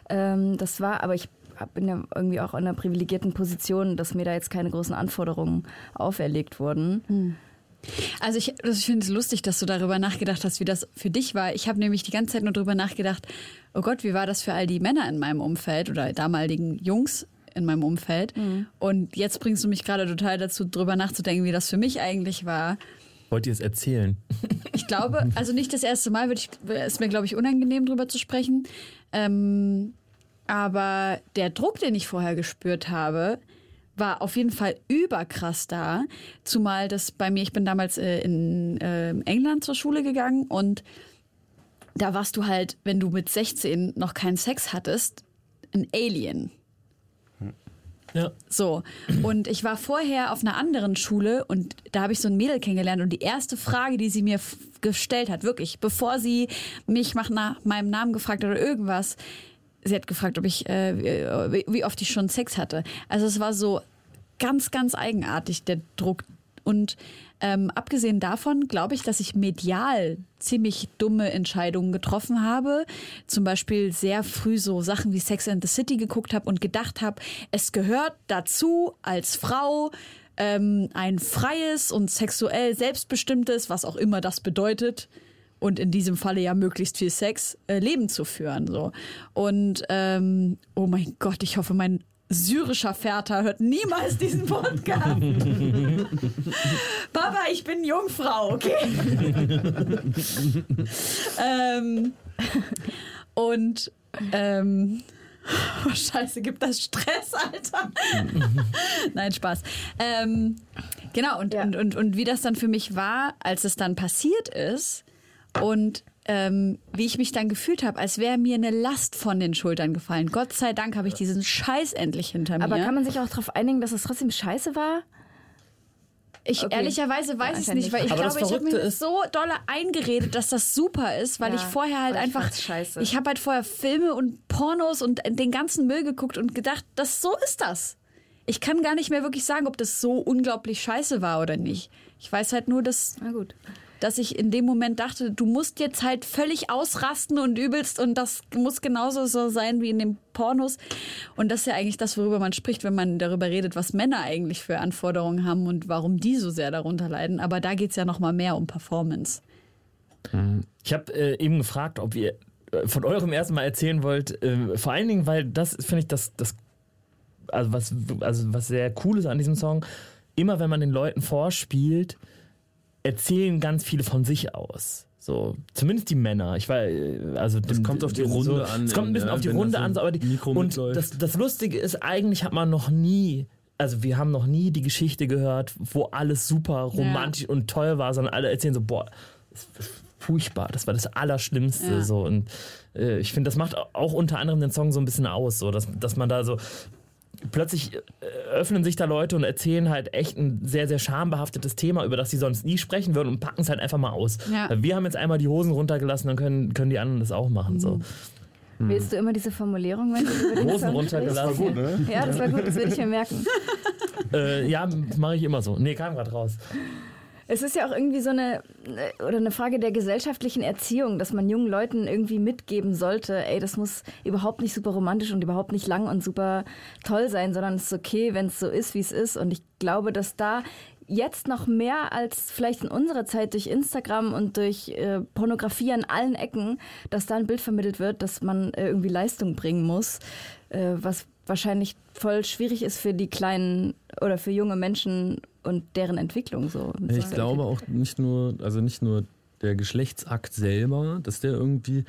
Ähm, das war, aber ich bin ja irgendwie auch in einer privilegierten Position, dass mir da jetzt keine großen Anforderungen auferlegt wurden. Also ich, das- ich finde es lustig, dass du darüber nachgedacht hast, wie das für dich war. Ich habe nämlich die ganze Zeit nur darüber nachgedacht, oh Gott, wie war das für all die Männer in meinem Umfeld oder damaligen Jungs in meinem Umfeld. Und jetzt bringst du mich gerade total dazu, drüber nachzudenken, wie das für mich eigentlich war. Wollt ihr es erzählen? Ich glaube, also nicht das erste Mal, würde ich, ist mir, glaube ich, unangenehm, drüber zu sprechen. Ähm, aber der Druck, den ich vorher gespürt habe, war auf jeden Fall überkrass da. Zumal das bei mir, ich bin damals äh, in äh, England zur Schule gegangen und da warst du halt, wenn du mit 16 noch keinen Sex hattest, ein Alien. Ja. So. Und ich war vorher auf einer anderen Schule und da habe ich so ein Mädel kennengelernt und die erste Frage, die sie mir gestellt hat, wirklich, bevor sie mich nach na- meinem Namen gefragt hat oder irgendwas, sie hat gefragt, ob ich, äh, wie oft ich schon Sex hatte. Also es war so ganz, ganz eigenartig, der Druck. Und ähm, abgesehen davon glaube ich, dass ich medial ziemlich dumme Entscheidungen getroffen habe. Zum Beispiel sehr früh so Sachen wie Sex and the City geguckt habe und gedacht habe, es gehört dazu als Frau ähm, ein freies und sexuell selbstbestimmtes, was auch immer das bedeutet, und in diesem Falle ja möglichst viel Sex, äh, Leben zu führen. So. Und ähm, oh mein Gott, ich hoffe, mein syrischer Vater hört niemals diesen Podcast. Papa, ich bin Jungfrau, okay? ähm, und ähm, oh, Scheiße, gibt das Stress, Alter? Nein, Spaß. Ähm, genau, und, Ja. und, und, und wie das dann für mich war, als es dann passiert ist und ähm, wie ich mich dann gefühlt habe, als wäre mir eine Last von den Schultern gefallen. Gott sei Dank habe ich diesen Scheiß endlich hinter mir. Aber kann man sich auch darauf einigen, dass es trotzdem scheiße war? Ich Okay. ehrlicherweise weiß ich es nicht, weil ich Aber glaube, ich habe mir ist- so dolle eingeredet, dass das super ist, weil Ja, ich vorher halt ich einfach scheiße. ich habe halt vorher Filme und Pornos und den ganzen Müll geguckt und gedacht, das so ist das. Ich kann gar nicht mehr wirklich sagen, ob das so unglaublich scheiße war oder nicht. Ich weiß halt nur, dass Na gut. Dass ich in dem Moment dachte, du musst jetzt halt völlig ausrasten und übelst und das muss genauso so sein wie in den Pornos. Und das ist ja eigentlich das, worüber man spricht, wenn man darüber redet, was Männer eigentlich für Anforderungen haben und warum die so sehr darunter leiden. Aber da geht's ja noch mal mehr um Performance. Ich habe äh, eben gefragt, ob ihr äh, von eurem ersten Mal erzählen wollt. Äh, vor allen Dingen, weil das finde ich das, das also was, also was sehr cool ist an diesem Song. Immer wenn man den Leuten vorspielt, erzählen ganz viele von sich aus. So, zumindest die Männer. Ich war, äh, also Das dem- kommt auf die Runde so, an, Es kommt ein bisschen ja, auf die Runde das so an, so, aber die, Mikro und mitläuft. das, das Lustige ist, eigentlich hat man noch nie, also wir haben noch nie die Geschichte gehört, wo alles super romantisch und toll war, sondern alle erzählen so, boah, das ist furchtbar, das war das Allerschlimmste. Ja. So. Und äh, ich finde, das macht auch unter anderem den Song so ein bisschen aus, so, dass, dass man da so plötzlich äh, öffnen sich da Leute und erzählen halt echt ein sehr, sehr schambehaftetes Thema, über das sie sonst nie sprechen würden und packen es halt einfach mal aus. Ja. Wir haben jetzt einmal die Hosen runtergelassen, dann können, können die anderen das auch machen. So. Wählst du immer diese Formulierung, wenn du über den Hosen Song runtergelassen. Gut, ne? Ja, das war gut, das würde ich mir merken. Äh, ja, mache ich immer so. Nee, kam gerade raus. Es ist ja auch irgendwie so eine äh, oder eine Frage der gesellschaftlichen Erziehung, dass man jungen Leuten irgendwie mitgeben sollte, ey, das muss überhaupt nicht super romantisch und überhaupt nicht lang und super toll sein, sondern es ist okay, wenn es so ist, wie es ist. Und ich glaube, dass da jetzt noch mehr als vielleicht in unserer Zeit durch Instagram und durch äh, Pornografie an allen Ecken, dass da ein Bild vermittelt wird, dass man äh, irgendwie Leistung bringen muss, äh, was wahrscheinlich voll schwierig ist für die kleinen oder für junge Menschen und deren Entwicklung so. Ich glaube auch nicht nur, also nicht nur der Geschlechtsakt selber, dass der irgendwie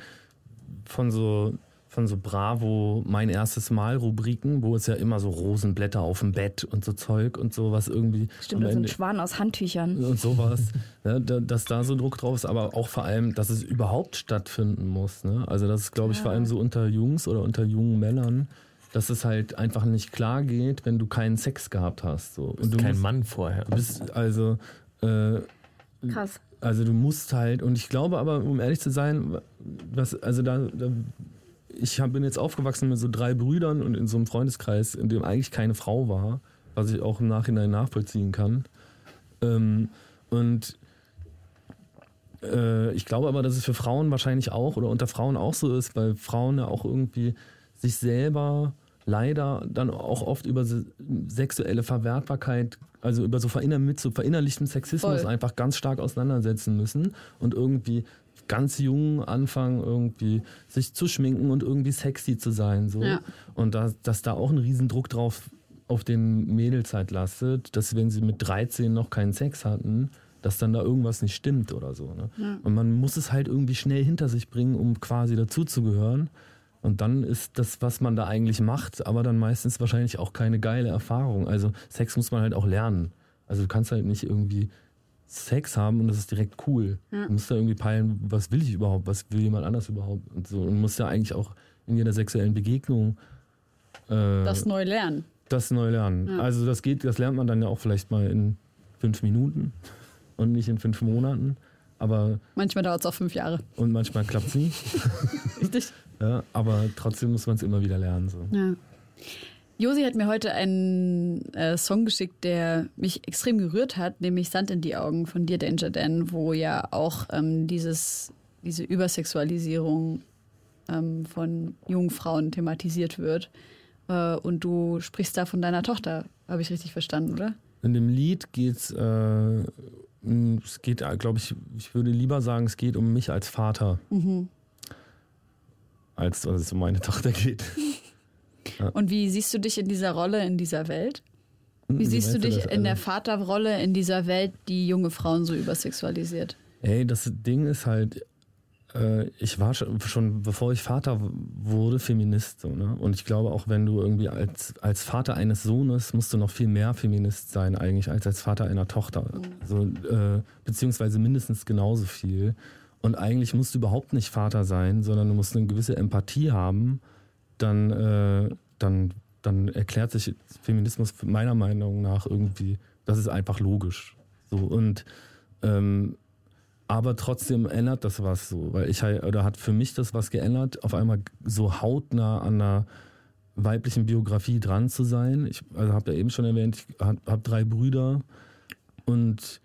von so von so Bravo mein erstes Mal Rubriken, wo es ja immer so Rosenblätter auf dem Bett und so Zeug und so was irgendwie Stimmt, und so ein Schwan aus Handtüchern. und sowas, ne, da, dass da so Druck drauf ist, aber auch vor allem, dass es überhaupt stattfinden muss. Ne? Also das ist, glaube ich, vor allem so unter Jungs oder unter jungen Männern, dass es halt einfach nicht klar geht, wenn du keinen Sex gehabt hast. So. Und du Kein musst, Mann vorher. Du bist also äh, Krass. also du musst halt, und ich glaube aber, um ehrlich zu sein, was, also da, da ich hab, bin jetzt aufgewachsen mit so drei Brüdern und in so einem Freundeskreis, in dem eigentlich keine Frau war, was ich auch im Nachhinein nachvollziehen kann. Ähm, und äh, ich glaube aber, dass es für Frauen wahrscheinlich auch oder unter Frauen auch so ist, weil Frauen ja auch irgendwie sich selber leider dann auch oft über se- sexuelle Verwertbarkeit, also über so verinner mit so verinnerlichtem Sexismus Voll. einfach ganz stark auseinandersetzen müssen und irgendwie ganz jung anfangen, irgendwie sich zu schminken und irgendwie sexy zu sein. So. Ja. Und da, dass da auch ein Riesendruck drauf auf den Mädels halt lastet, dass wenn sie mit 13 noch keinen Sex hatten, dass dann da irgendwas nicht stimmt oder so. Ne? Und man muss es halt irgendwie schnell hinter sich bringen, um quasi dazuzugehören. Und dann ist das, was man da eigentlich macht, aber dann meistens wahrscheinlich auch keine geile Erfahrung. Also Sex muss man halt auch lernen. Also du kannst halt nicht irgendwie Sex haben und das ist direkt cool. Du musst da irgendwie peilen, was will ich überhaupt, was will jemand anders überhaupt und so. Und musst ja eigentlich auch in jeder sexuellen Begegnung äh, Das neu lernen. Das neu lernen. Ja. Also das geht, das lernt man dann ja auch vielleicht mal in fünf Minuten und nicht in fünf Monaten. Aber Manchmal dauert es auch fünf Jahre. und manchmal klappt es nie. Richtig? Ja, aber trotzdem muss man es immer wieder lernen. So. Ja. Josi hat mir heute einen äh, Song geschickt, der mich extrem gerührt hat, nämlich Sand in die Augen von dir, Danger Dan, wo ja auch ähm, dieses, diese Übersexualisierung ähm, von jungen Frauen thematisiert wird. Äh, und du sprichst da von deiner Tochter, habe ich richtig verstanden, oder? In dem Lied geht's, äh, mh, es geht, glaube ich, ich würde lieber sagen, es geht um mich als Vater, Mhm. als dass es um meine Tochter geht. Und wie siehst du dich in dieser Rolle, in dieser Welt? Wie siehst du dich das? in der Also- Vaterrolle in dieser Welt, die junge Frauen so übersexualisiert? Ey, das Ding ist halt, äh, ich war schon, bevor ich Vater wurde, Feminist. So, ne? Und ich glaube auch, wenn du irgendwie als, als Vater eines Sohnes, musst du noch viel mehr Feminist sein eigentlich als als Vater einer Tochter. So, äh, beziehungsweise mindestens genauso viel. Und eigentlich musst du überhaupt nicht Vater sein, sondern du musst eine gewisse Empathie haben. Dann, äh, dann, dann erklärt sich Feminismus meiner Meinung nach irgendwie, das ist einfach logisch. So und ähm, aber trotzdem ändert das was so, weil ich oder hat für mich das was geändert, auf einmal so hautnah an einer weiblichen Biografie dran zu sein. Ich also habe ja eben schon erwähnt, ich habe hab drei Brüder und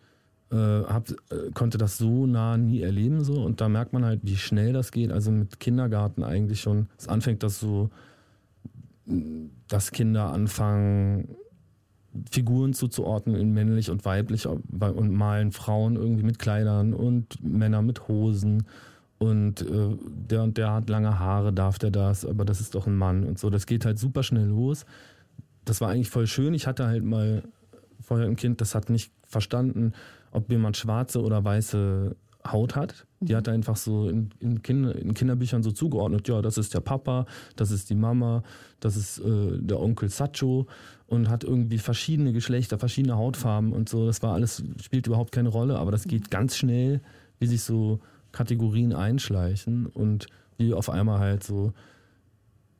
äh, hab, äh, konnte das so nah nie erleben so und da merkt man halt, wie schnell das geht. Also mit Kindergarten eigentlich schon. Es anfängt, dass so, dass Kinder anfangen Figuren zuzuordnen in männlich und weiblich und malen Frauen irgendwie mit Kleidern und Männer mit Hosen und äh, der und der hat lange Haare, darf der das, aber das ist doch ein Mann und so. Das geht halt super schnell los. Das war eigentlich voll schön. Ich hatte halt mal vorher ein Kind, das hat nicht verstanden, ob jemand schwarze oder weiße Haut hat. Die hat er einfach so in, in, Kinder, in Kinderbüchern so zugeordnet. Ja, das ist der Papa, das ist die Mama, das ist äh, der Onkel Sacho und hat irgendwie verschiedene Geschlechter, verschiedene Hautfarben und so. Das war alles, spielt überhaupt keine Rolle, aber das geht ganz schnell, wie sich so Kategorien einschleichen und wie auf einmal halt so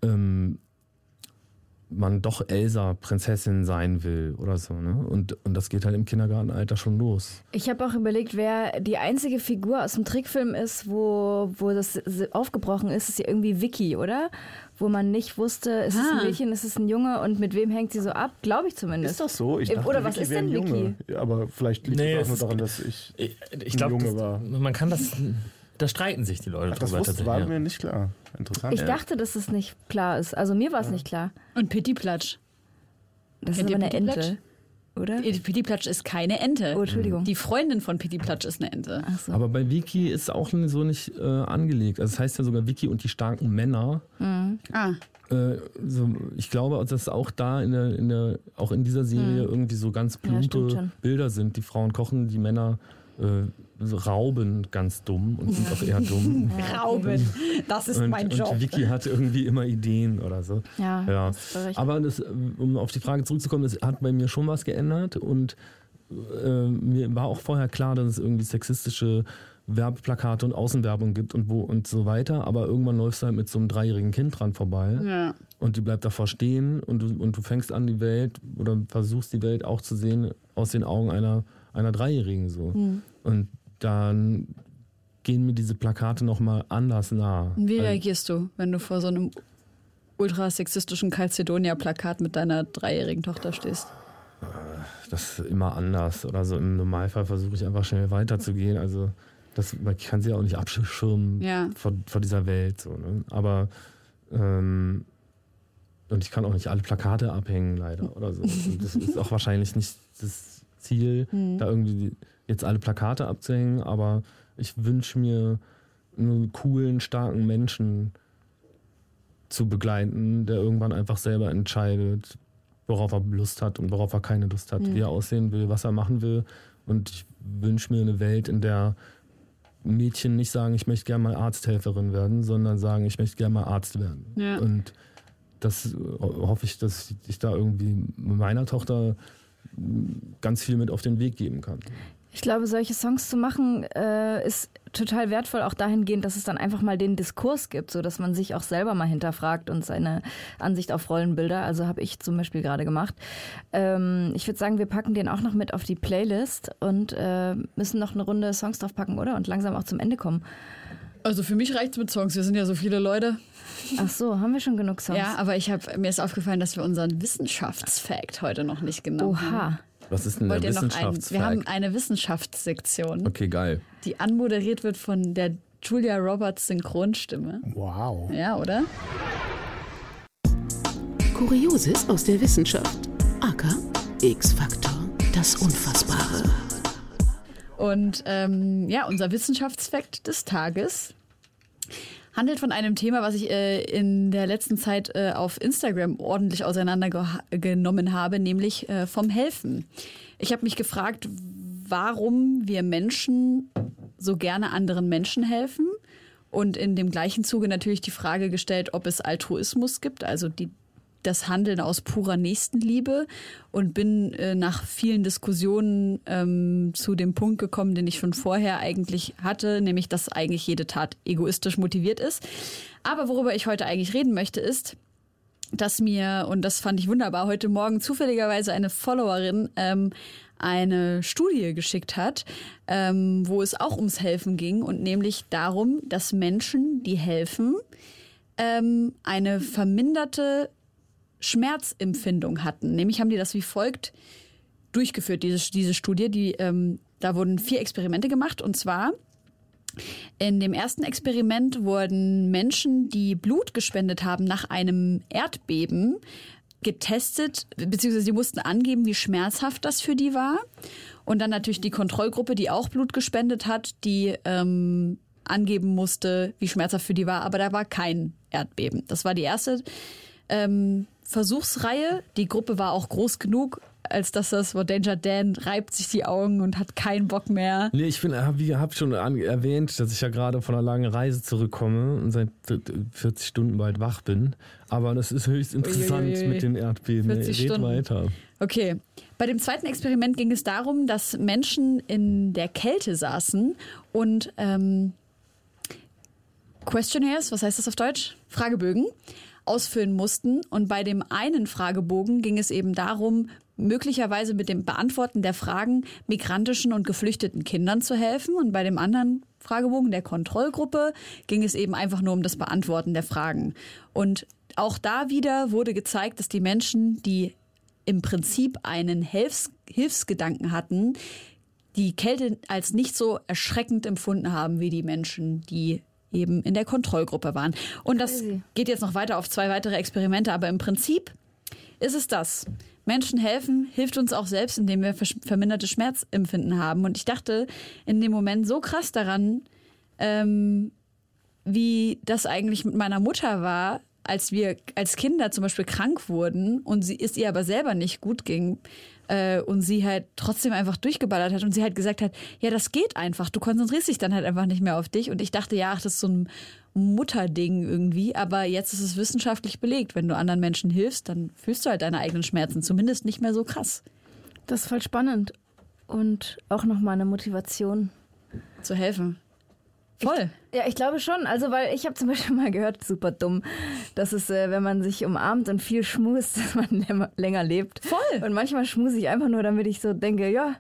ähm, man doch Elsa Prinzessin sein will oder so. Ne? Und, und das geht halt im Kindergartenalter schon los. Ich habe auch überlegt, wer die einzige Figur aus dem Trickfilm ist, wo, wo das aufgebrochen ist, ist ja irgendwie Vicky, oder? Wo man nicht wusste, ist es Ah. ein Mädchen, ist es ein Junge und mit wem hängt sie so ab? Glaube ich zumindest. Ist das so? Ich dachte, oder was Vicky ist denn Junge. Vicky? Ja, aber vielleicht liegt Nee, es auch es nur daran, dass ich. Ich, ich Ein glaube, Junge war. man kann das. Da streiten sich die Leute Ach, das drüber war ja. mir nicht klar. Interessant. Ich ja. dachte, dass es nicht klar ist. Also mir war es nicht klar. Und Pittiplatsch. Das Kennt ist aber eine? Ente, oder? Pittiplatsch ist keine Ente. Oh, Entschuldigung. Die Freundin von Pittiplatsch ist eine Ente. Ach so. Aber bei Wiki ist auch so nicht äh, angelegt. Also es heißt ja sogar Wiki und die starken Männer. Ah, Äh, so, ich glaube, dass auch da in der, in der, auch in dieser Serie irgendwie so ganz Ja, plumpe schon. Bilder sind. Die Frauen kochen, die Männer äh, rauben ganz dumm und sind auch eher dumm. Rauben. Das ist Und, mein Job. und Vicky hat irgendwie immer Ideen oder so. Ja, Ja. recht. Aber das, um auf die Frage zurückzukommen, das hat bei mir schon was geändert und äh, mir war auch vorher klar, dass es irgendwie sexistische Werbeplakate und Außenwerbung gibt und wo und so weiter, aber irgendwann läufst du halt mit so einem dreijährigen Kind dran vorbei Ja. und die bleibt davor stehen und du, und du fängst an, die Welt oder versuchst die Welt auch zu sehen aus den Augen einer, einer Dreijährigen so. Und dann gehen mir diese Plakate nochmal anders nah. Wie Also- reagierst du, wenn du vor so einem ultrasexistischen Calcedonia-Plakat mit deiner dreijährigen Tochter stehst? das ist immer anders. Oder so im Normalfall versuche ich einfach schnell weiterzugehen. Also das, man kann sie ja auch nicht abschirmen Ja. vor, vor dieser Welt. So, ne? Aber ähm, und ich kann auch nicht alle Plakate abhängen, leider. Oder so. Und das ist auch wahrscheinlich nicht das Ziel, da irgendwie jetzt alle Plakate abzuhängen, aber ich wünsche mir einen coolen, starken Menschen zu begleiten, der irgendwann einfach selber entscheidet, worauf er Lust hat und worauf er keine Lust hat, wie er aussehen will, was er machen will. Und ich wünsche mir eine Welt, in der Mädchen nicht sagen, ich möchte gerne mal Arzthelferin werden, sondern sagen, ich möchte gerne mal Arzt werden. Ja. Und das äh, hoffe ich, dass ich da irgendwie meiner Tochter ganz viel mit auf den Weg geben kann. Ich glaube, solche Songs zu machen äh, ist total wertvoll, auch dahingehend, dass es dann einfach mal den Diskurs gibt, so dass man sich auch selber mal hinterfragt und seine Ansicht auf Rollenbilder. Also habe ich zum Beispiel gerade gemacht. Ähm, ich würde sagen, wir packen den auch noch mit auf die Playlist und äh, müssen noch eine Runde Songs drauf packen, oder? Und langsam auch zum Ende kommen. Also für mich reicht's mit Songs. Wir sind ja so viele Leute. Ach so, haben wir schon genug Songs? Ja, aber ich hab, mir ist aufgefallen, dass wir unseren Wissenschaftsfact heute noch nicht genau haben. Was ist denn der Wollt noch einen? Wir haben eine Wissenschaftssektion, Okay, geil. die anmoderiert wird von der Julia Roberts Synchronstimme. Wow. Ja, oder? Kurioses aus der Wissenschaft. Aka X-Faktor. Das Unfassbare. Und ähm, ja, unser Wissenschaftsfakt des Tages handelt von einem Thema, was ich äh, in der letzten Zeit äh, auf Instagram ordentlich auseinandergenommen habe, nämlich äh, vom Helfen. Ich habe mich gefragt, warum wir Menschen so gerne anderen Menschen helfen und in dem gleichen Zuge natürlich die Frage gestellt, ob es Altruismus gibt, also die das Handeln aus purer Nächstenliebe und bin äh, nach vielen Diskussionen ähm, zu dem Punkt gekommen, den ich schon vorher eigentlich hatte, nämlich dass eigentlich jede Tat egoistisch motiviert ist. Aber worüber ich heute eigentlich reden möchte, ist, dass mir, und das fand ich wunderbar, heute Morgen zufälligerweise eine Followerin ähm, eine Studie geschickt hat, ähm, wo es auch ums Helfen ging und nämlich darum, dass Menschen, die helfen, ähm, eine verminderte Schmerzempfindung hatten. Nämlich haben die das wie folgt durchgeführt, diese, diese Studie. Die, ähm, da wurden vier Experimente gemacht und zwar in dem ersten Experiment wurden Menschen, die Blut gespendet haben nach einem Erdbeben, getestet, beziehungsweise sie mussten angeben, wie schmerzhaft das für die war. Und dann natürlich die Kontrollgruppe, die auch Blut gespendet hat, die ähm, angeben musste, wie schmerzhaft für die war. Aber da war kein Erdbeben. Das war die erste ähm, Versuchsreihe. Die Gruppe war auch groß genug, als dass das, wo Danger Dan reibt sich die Augen und hat keinen Bock mehr. Nee, ich bin, wie hab schon an, erwähnt, dass ich ja gerade von einer langen Reise zurückkomme und seit 40 Stunden bald wach bin. Aber das ist höchst interessant Uiuiui. mit den Erdbeben. 40 Red Stunden. weiter. Okay. Bei dem zweiten Experiment ging es darum, dass Menschen in der Kälte saßen und ähm, Questionnaires, was heißt das auf Deutsch? Fragebögen ausfüllen mussten. Und bei dem einen Fragebogen ging es eben darum, möglicherweise mit dem Beantworten der Fragen migrantischen und geflüchteten Kindern zu helfen. Und bei dem anderen Fragebogen der Kontrollgruppe ging es eben einfach nur um das Beantworten der Fragen. Und auch da wieder wurde gezeigt, dass die Menschen, die im Prinzip einen Hilfs Hilfsgedanken hatten, die Kälte als nicht so erschreckend empfunden haben wie die Menschen, die eben in der Kontrollgruppe waren. Und das Crazy. geht jetzt noch weiter auf zwei weitere Experimente, aber im Prinzip ist es das. Menschen helfen, hilft uns auch selbst, indem wir verminderte Schmerzempfinden haben. Und ich dachte in dem Moment so krass daran, ähm, wie das eigentlich mit meiner Mutter war, als wir als Kinder zum Beispiel krank wurden und sie es ihr aber selber nicht gut ging äh, und sie halt trotzdem einfach durchgeballert hat und sie halt gesagt hat, ja, das geht einfach, du konzentrierst dich dann halt einfach nicht mehr auf dich und ich dachte, ja, ach, das ist so ein Mutterding irgendwie, aber jetzt ist es wissenschaftlich belegt, wenn du anderen Menschen hilfst, dann fühlst du halt deine eigenen Schmerzen, zumindest nicht mehr so krass Das ist voll spannend. Und auch nochmal eine Motivation. zu helfen. Voll. Ja, ich glaube schon. Also, weil ich habe zum Beispiel mal gehört, super dumm, dass es, äh, wenn man sich umarmt und viel schmust, dass man länger, länger lebt. Voll. Und manchmal schmuse ich einfach nur, damit ich so denke, ja,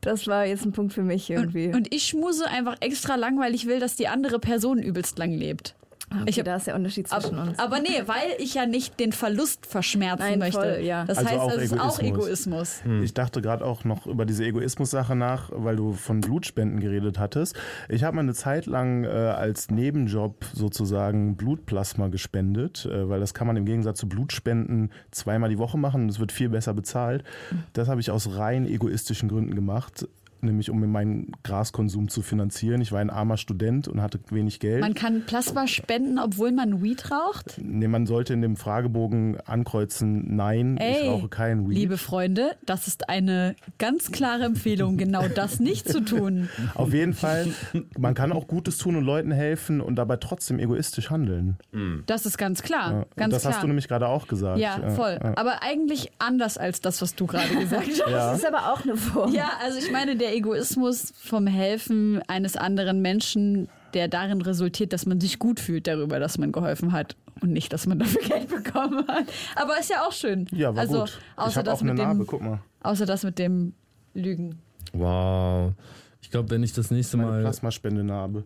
das war jetzt ein Punkt für mich irgendwie. Und, und ich schmuse einfach extra lang, weil ich will, dass die andere Person übelst lang lebt. Okay, ich hab- da ist der Unterschied zwischen Aber, uns. aber nee, weil ich ja nicht den Verlust verschmerzen Nein, möchte. voll, ja. Das Also heißt, auch das ist auch Egoismus. Egoismus. Ich dachte gerade auch noch über diese Egoismus-Sache nach, weil du von Blutspenden geredet hattest. Ich habe mal eine Zeit lang äh, als Nebenjob sozusagen Blutplasma gespendet, äh, weil das kann man im Gegensatz zu Blutspenden zweimal die Woche machen und es wird viel besser bezahlt. Das habe ich aus rein egoistischen Gründen gemacht. Nämlich um meinen Graskonsum zu finanzieren. Ich war ein armer Student und hatte wenig Geld. Man kann Plasma spenden, obwohl man Weed raucht. nee, man sollte in dem Fragebogen ankreuzen, nein, ich Ey, rauche kein Weed. Liebe Freunde, das ist eine ganz klare Empfehlung, genau das nicht zu tun. Auf jeden Fall, man kann auch Gutes tun und Leuten helfen und dabei trotzdem egoistisch handeln. Das ist ganz klar. Ja, ganz das klar. hast du nämlich gerade auch gesagt. ja, voll. ja. Aber eigentlich anders als das, was du gerade gesagt hast. Ja. Das ist aber auch eine Form. Ja, also ich meine, der der Egoismus vom Helfen eines anderen Menschen, der darin resultiert, dass man sich gut fühlt darüber, dass man geholfen hat und nicht, dass man dafür Geld bekommen hat. Aber ist ja auch schön. Ja, war also, gut. Ich Außer habe das auch eine mit Narbe, dem, guck mal. außer das mit dem Lügen. Wow. Ich glaube, wenn ich das nächste Meine Mal, Plasmaspendenarbe.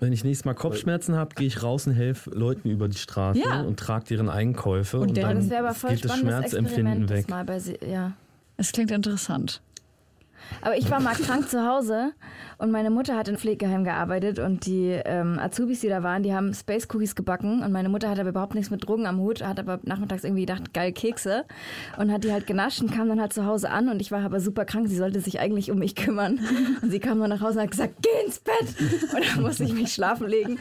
wenn ich nächstes Mal Kopfschmerzen habe, gehe ich raus und helfe Leuten über die Straße Ja. und trage deren Einkäufe und, Und der- dann Das geht das Schmerzempfinden Experiment, weg. das mal bei sie, ja. Es klingt interessant. Aber ich war mal krank zu Hause und meine Mutter hat in Pflegeheim gearbeitet und die ähm, Azubis, die da waren, die haben Space Cookies gebacken. Und meine Mutter hat aber überhaupt nichts mit Drogen am Hut, hat aber nachmittags irgendwie gedacht, geil Kekse. Und hat die halt genascht und kam dann halt zu Hause an. Und ich war aber super krank, sie sollte sich eigentlich um mich kümmern. Und sie kam dann nach Hause und hat gesagt, geh ins Bett! Und dann musste ich mich schlafen legen.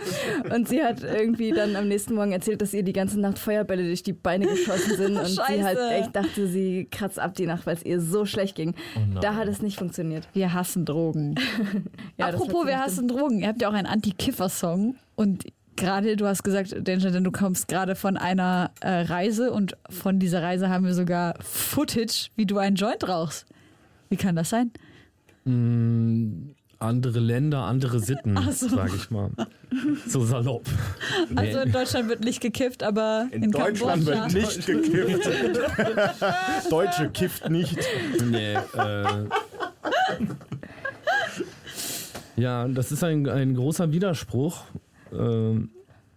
Und sie hat irgendwie dann am nächsten Morgen erzählt, dass ihr die ganze Nacht Feuerbälle durch die Beine geschossen sind. Und sie Scheiße. halt echt dachte, sie kratzt ab die Nacht, weil es ihr so schlecht ging. da hat es nicht funktioniert. Wir hassen Drogen. Ja, Apropos, wir bestimmt. hassen Drogen. Ihr habt ja auch einen Anti-Kiffer-Song. Und gerade, du hast gesagt, Danger, denn du kommst gerade von einer äh, Reise und von dieser Reise haben wir sogar Footage, wie du einen Joint rauchst. Wie kann das sein? Mm, andere Länder, andere Sitten, so. sage ich mal. So salopp. Also in Deutschland wird nicht gekifft, aber in, In, Deutschland Kambodscha. wird nicht gekifft. Deutsche kifft nicht. Nee, äh. Ja, das ist ein, ein großer Widerspruch. Ähm,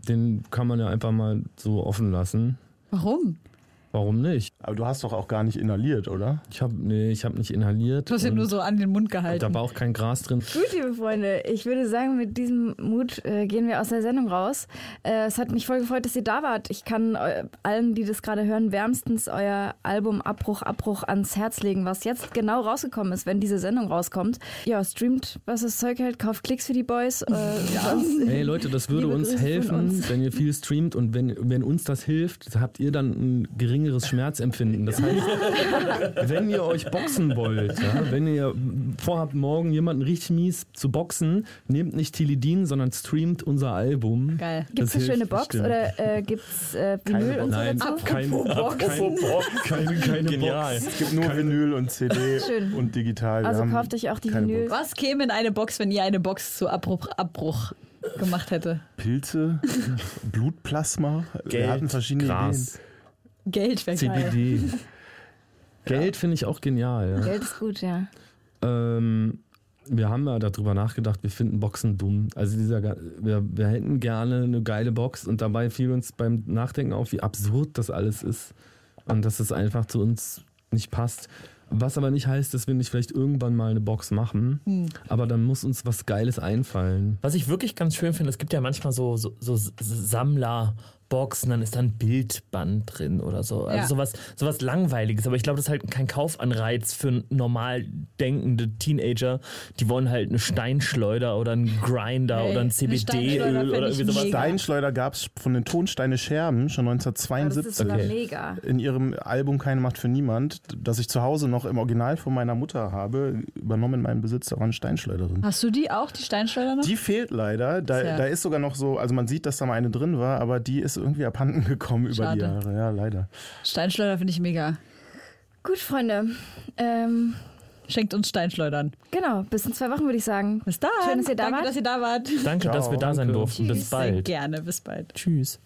den kann man ja einfach mal so offen lassen. Warum? Warum nicht? Aber du hast doch auch gar nicht inhaliert, oder? Ich habe nee, ich hab nicht inhaliert. Du hast ihn nur so an den Mund gehalten. Da war auch kein Gras drin. Gut, liebe Freunde, ich würde sagen, mit diesem Mut äh, gehen wir aus der Sendung raus. Äh, es hat mich voll gefreut, dass ihr da wart. Ich kann eu- allen, die das gerade hören, wärmstens euer Album Abbruch, Abbruch ans Herz legen, was jetzt genau rausgekommen ist, wenn diese Sendung rauskommt. Ja, streamt, was das Zeug hält, kauft Klicks für die Boys. Äh, sonst- Hey Leute, das würde Liebe uns helfen, uns. wenn ihr viel streamt und wenn, wenn uns das hilft, habt ihr dann ein geringeres Schmerzempfinden. Das heißt, wenn ihr euch boxen wollt, ja, wenn ihr vorhabt, morgen jemanden richtig mies zu boxen, nehmt nicht Tilidin, sondern streamt unser Album. Geil. Gibt's Das eine schöne Box bestimmt. oder äh, gibt's äh, Vinyl und so Nein, dazu? kein, kein, keine, keine Genial. Box. Es gibt nur Vinyl und CD Schön. und digital. Wir Also kauft euch auch die keine Vinyl. Was käme in eine Box, wenn ihr eine Box zu Abbruch, Abbruch gemacht hätte? Pilze, Blutplasma. Wir Geld, hatten verschiedene Gras, Geld wäre geil. CBD. Geld finde ich auch genial. Ja. Geld ist gut, ja. Ähm, wir haben ja darüber nachgedacht, wir finden Boxen dumm. Also dieser, wir, wir hätten gerne eine geile Box und dabei fiel uns beim Nachdenken auf, wie absurd das alles ist und dass es einfach zu uns nicht passt. Was aber nicht heißt, dass wir nicht vielleicht irgendwann mal eine Box machen, aber dann muss uns was Geiles einfallen. Was ich wirklich ganz schön finde, es gibt ja manchmal so, so, so Sammlerboxen, dann ist da ein Bildband drin oder so. Also Ja. sowas, sowas Langweiliges. Aber ich glaube, das ist halt kein Kaufanreiz für normal denkende Teenager. Die wollen halt eine Steinschleuder oder einen Grinder Hey, oder ein CBD-Öl oder irgendwie sowas. mega. Steinschleuder gab es von den Tonsteine Scherben schon Aber das ist 1972 sogar Okay. mega. in ihrem Album Keine Macht für niemand, das ich zu Hause noch im Original von meiner Mutter habe, übernommen in meinen Besitz, da war eine Steinschleuder drin. Hast du die auch, die Steinschleuder noch? Die fehlt leider. Da, da ist sogar noch so, also man sieht, dass da mal eine drin war, aber die ist irgendwie abhanden gekommen über Schade. die Jahre. Ja, leider. Steinschleuder finde ich mega. Gut, Freunde. Ähm, Schenkt uns Steinschleudern. genau, bis in zwei Wochen würde ich sagen. Bis dann. Schön, dass ihr da Danke, wart. dass ihr da wart. Danke, dass wir da sein durften. Bis Sehr bald. gerne. Bis bald. Tschüss.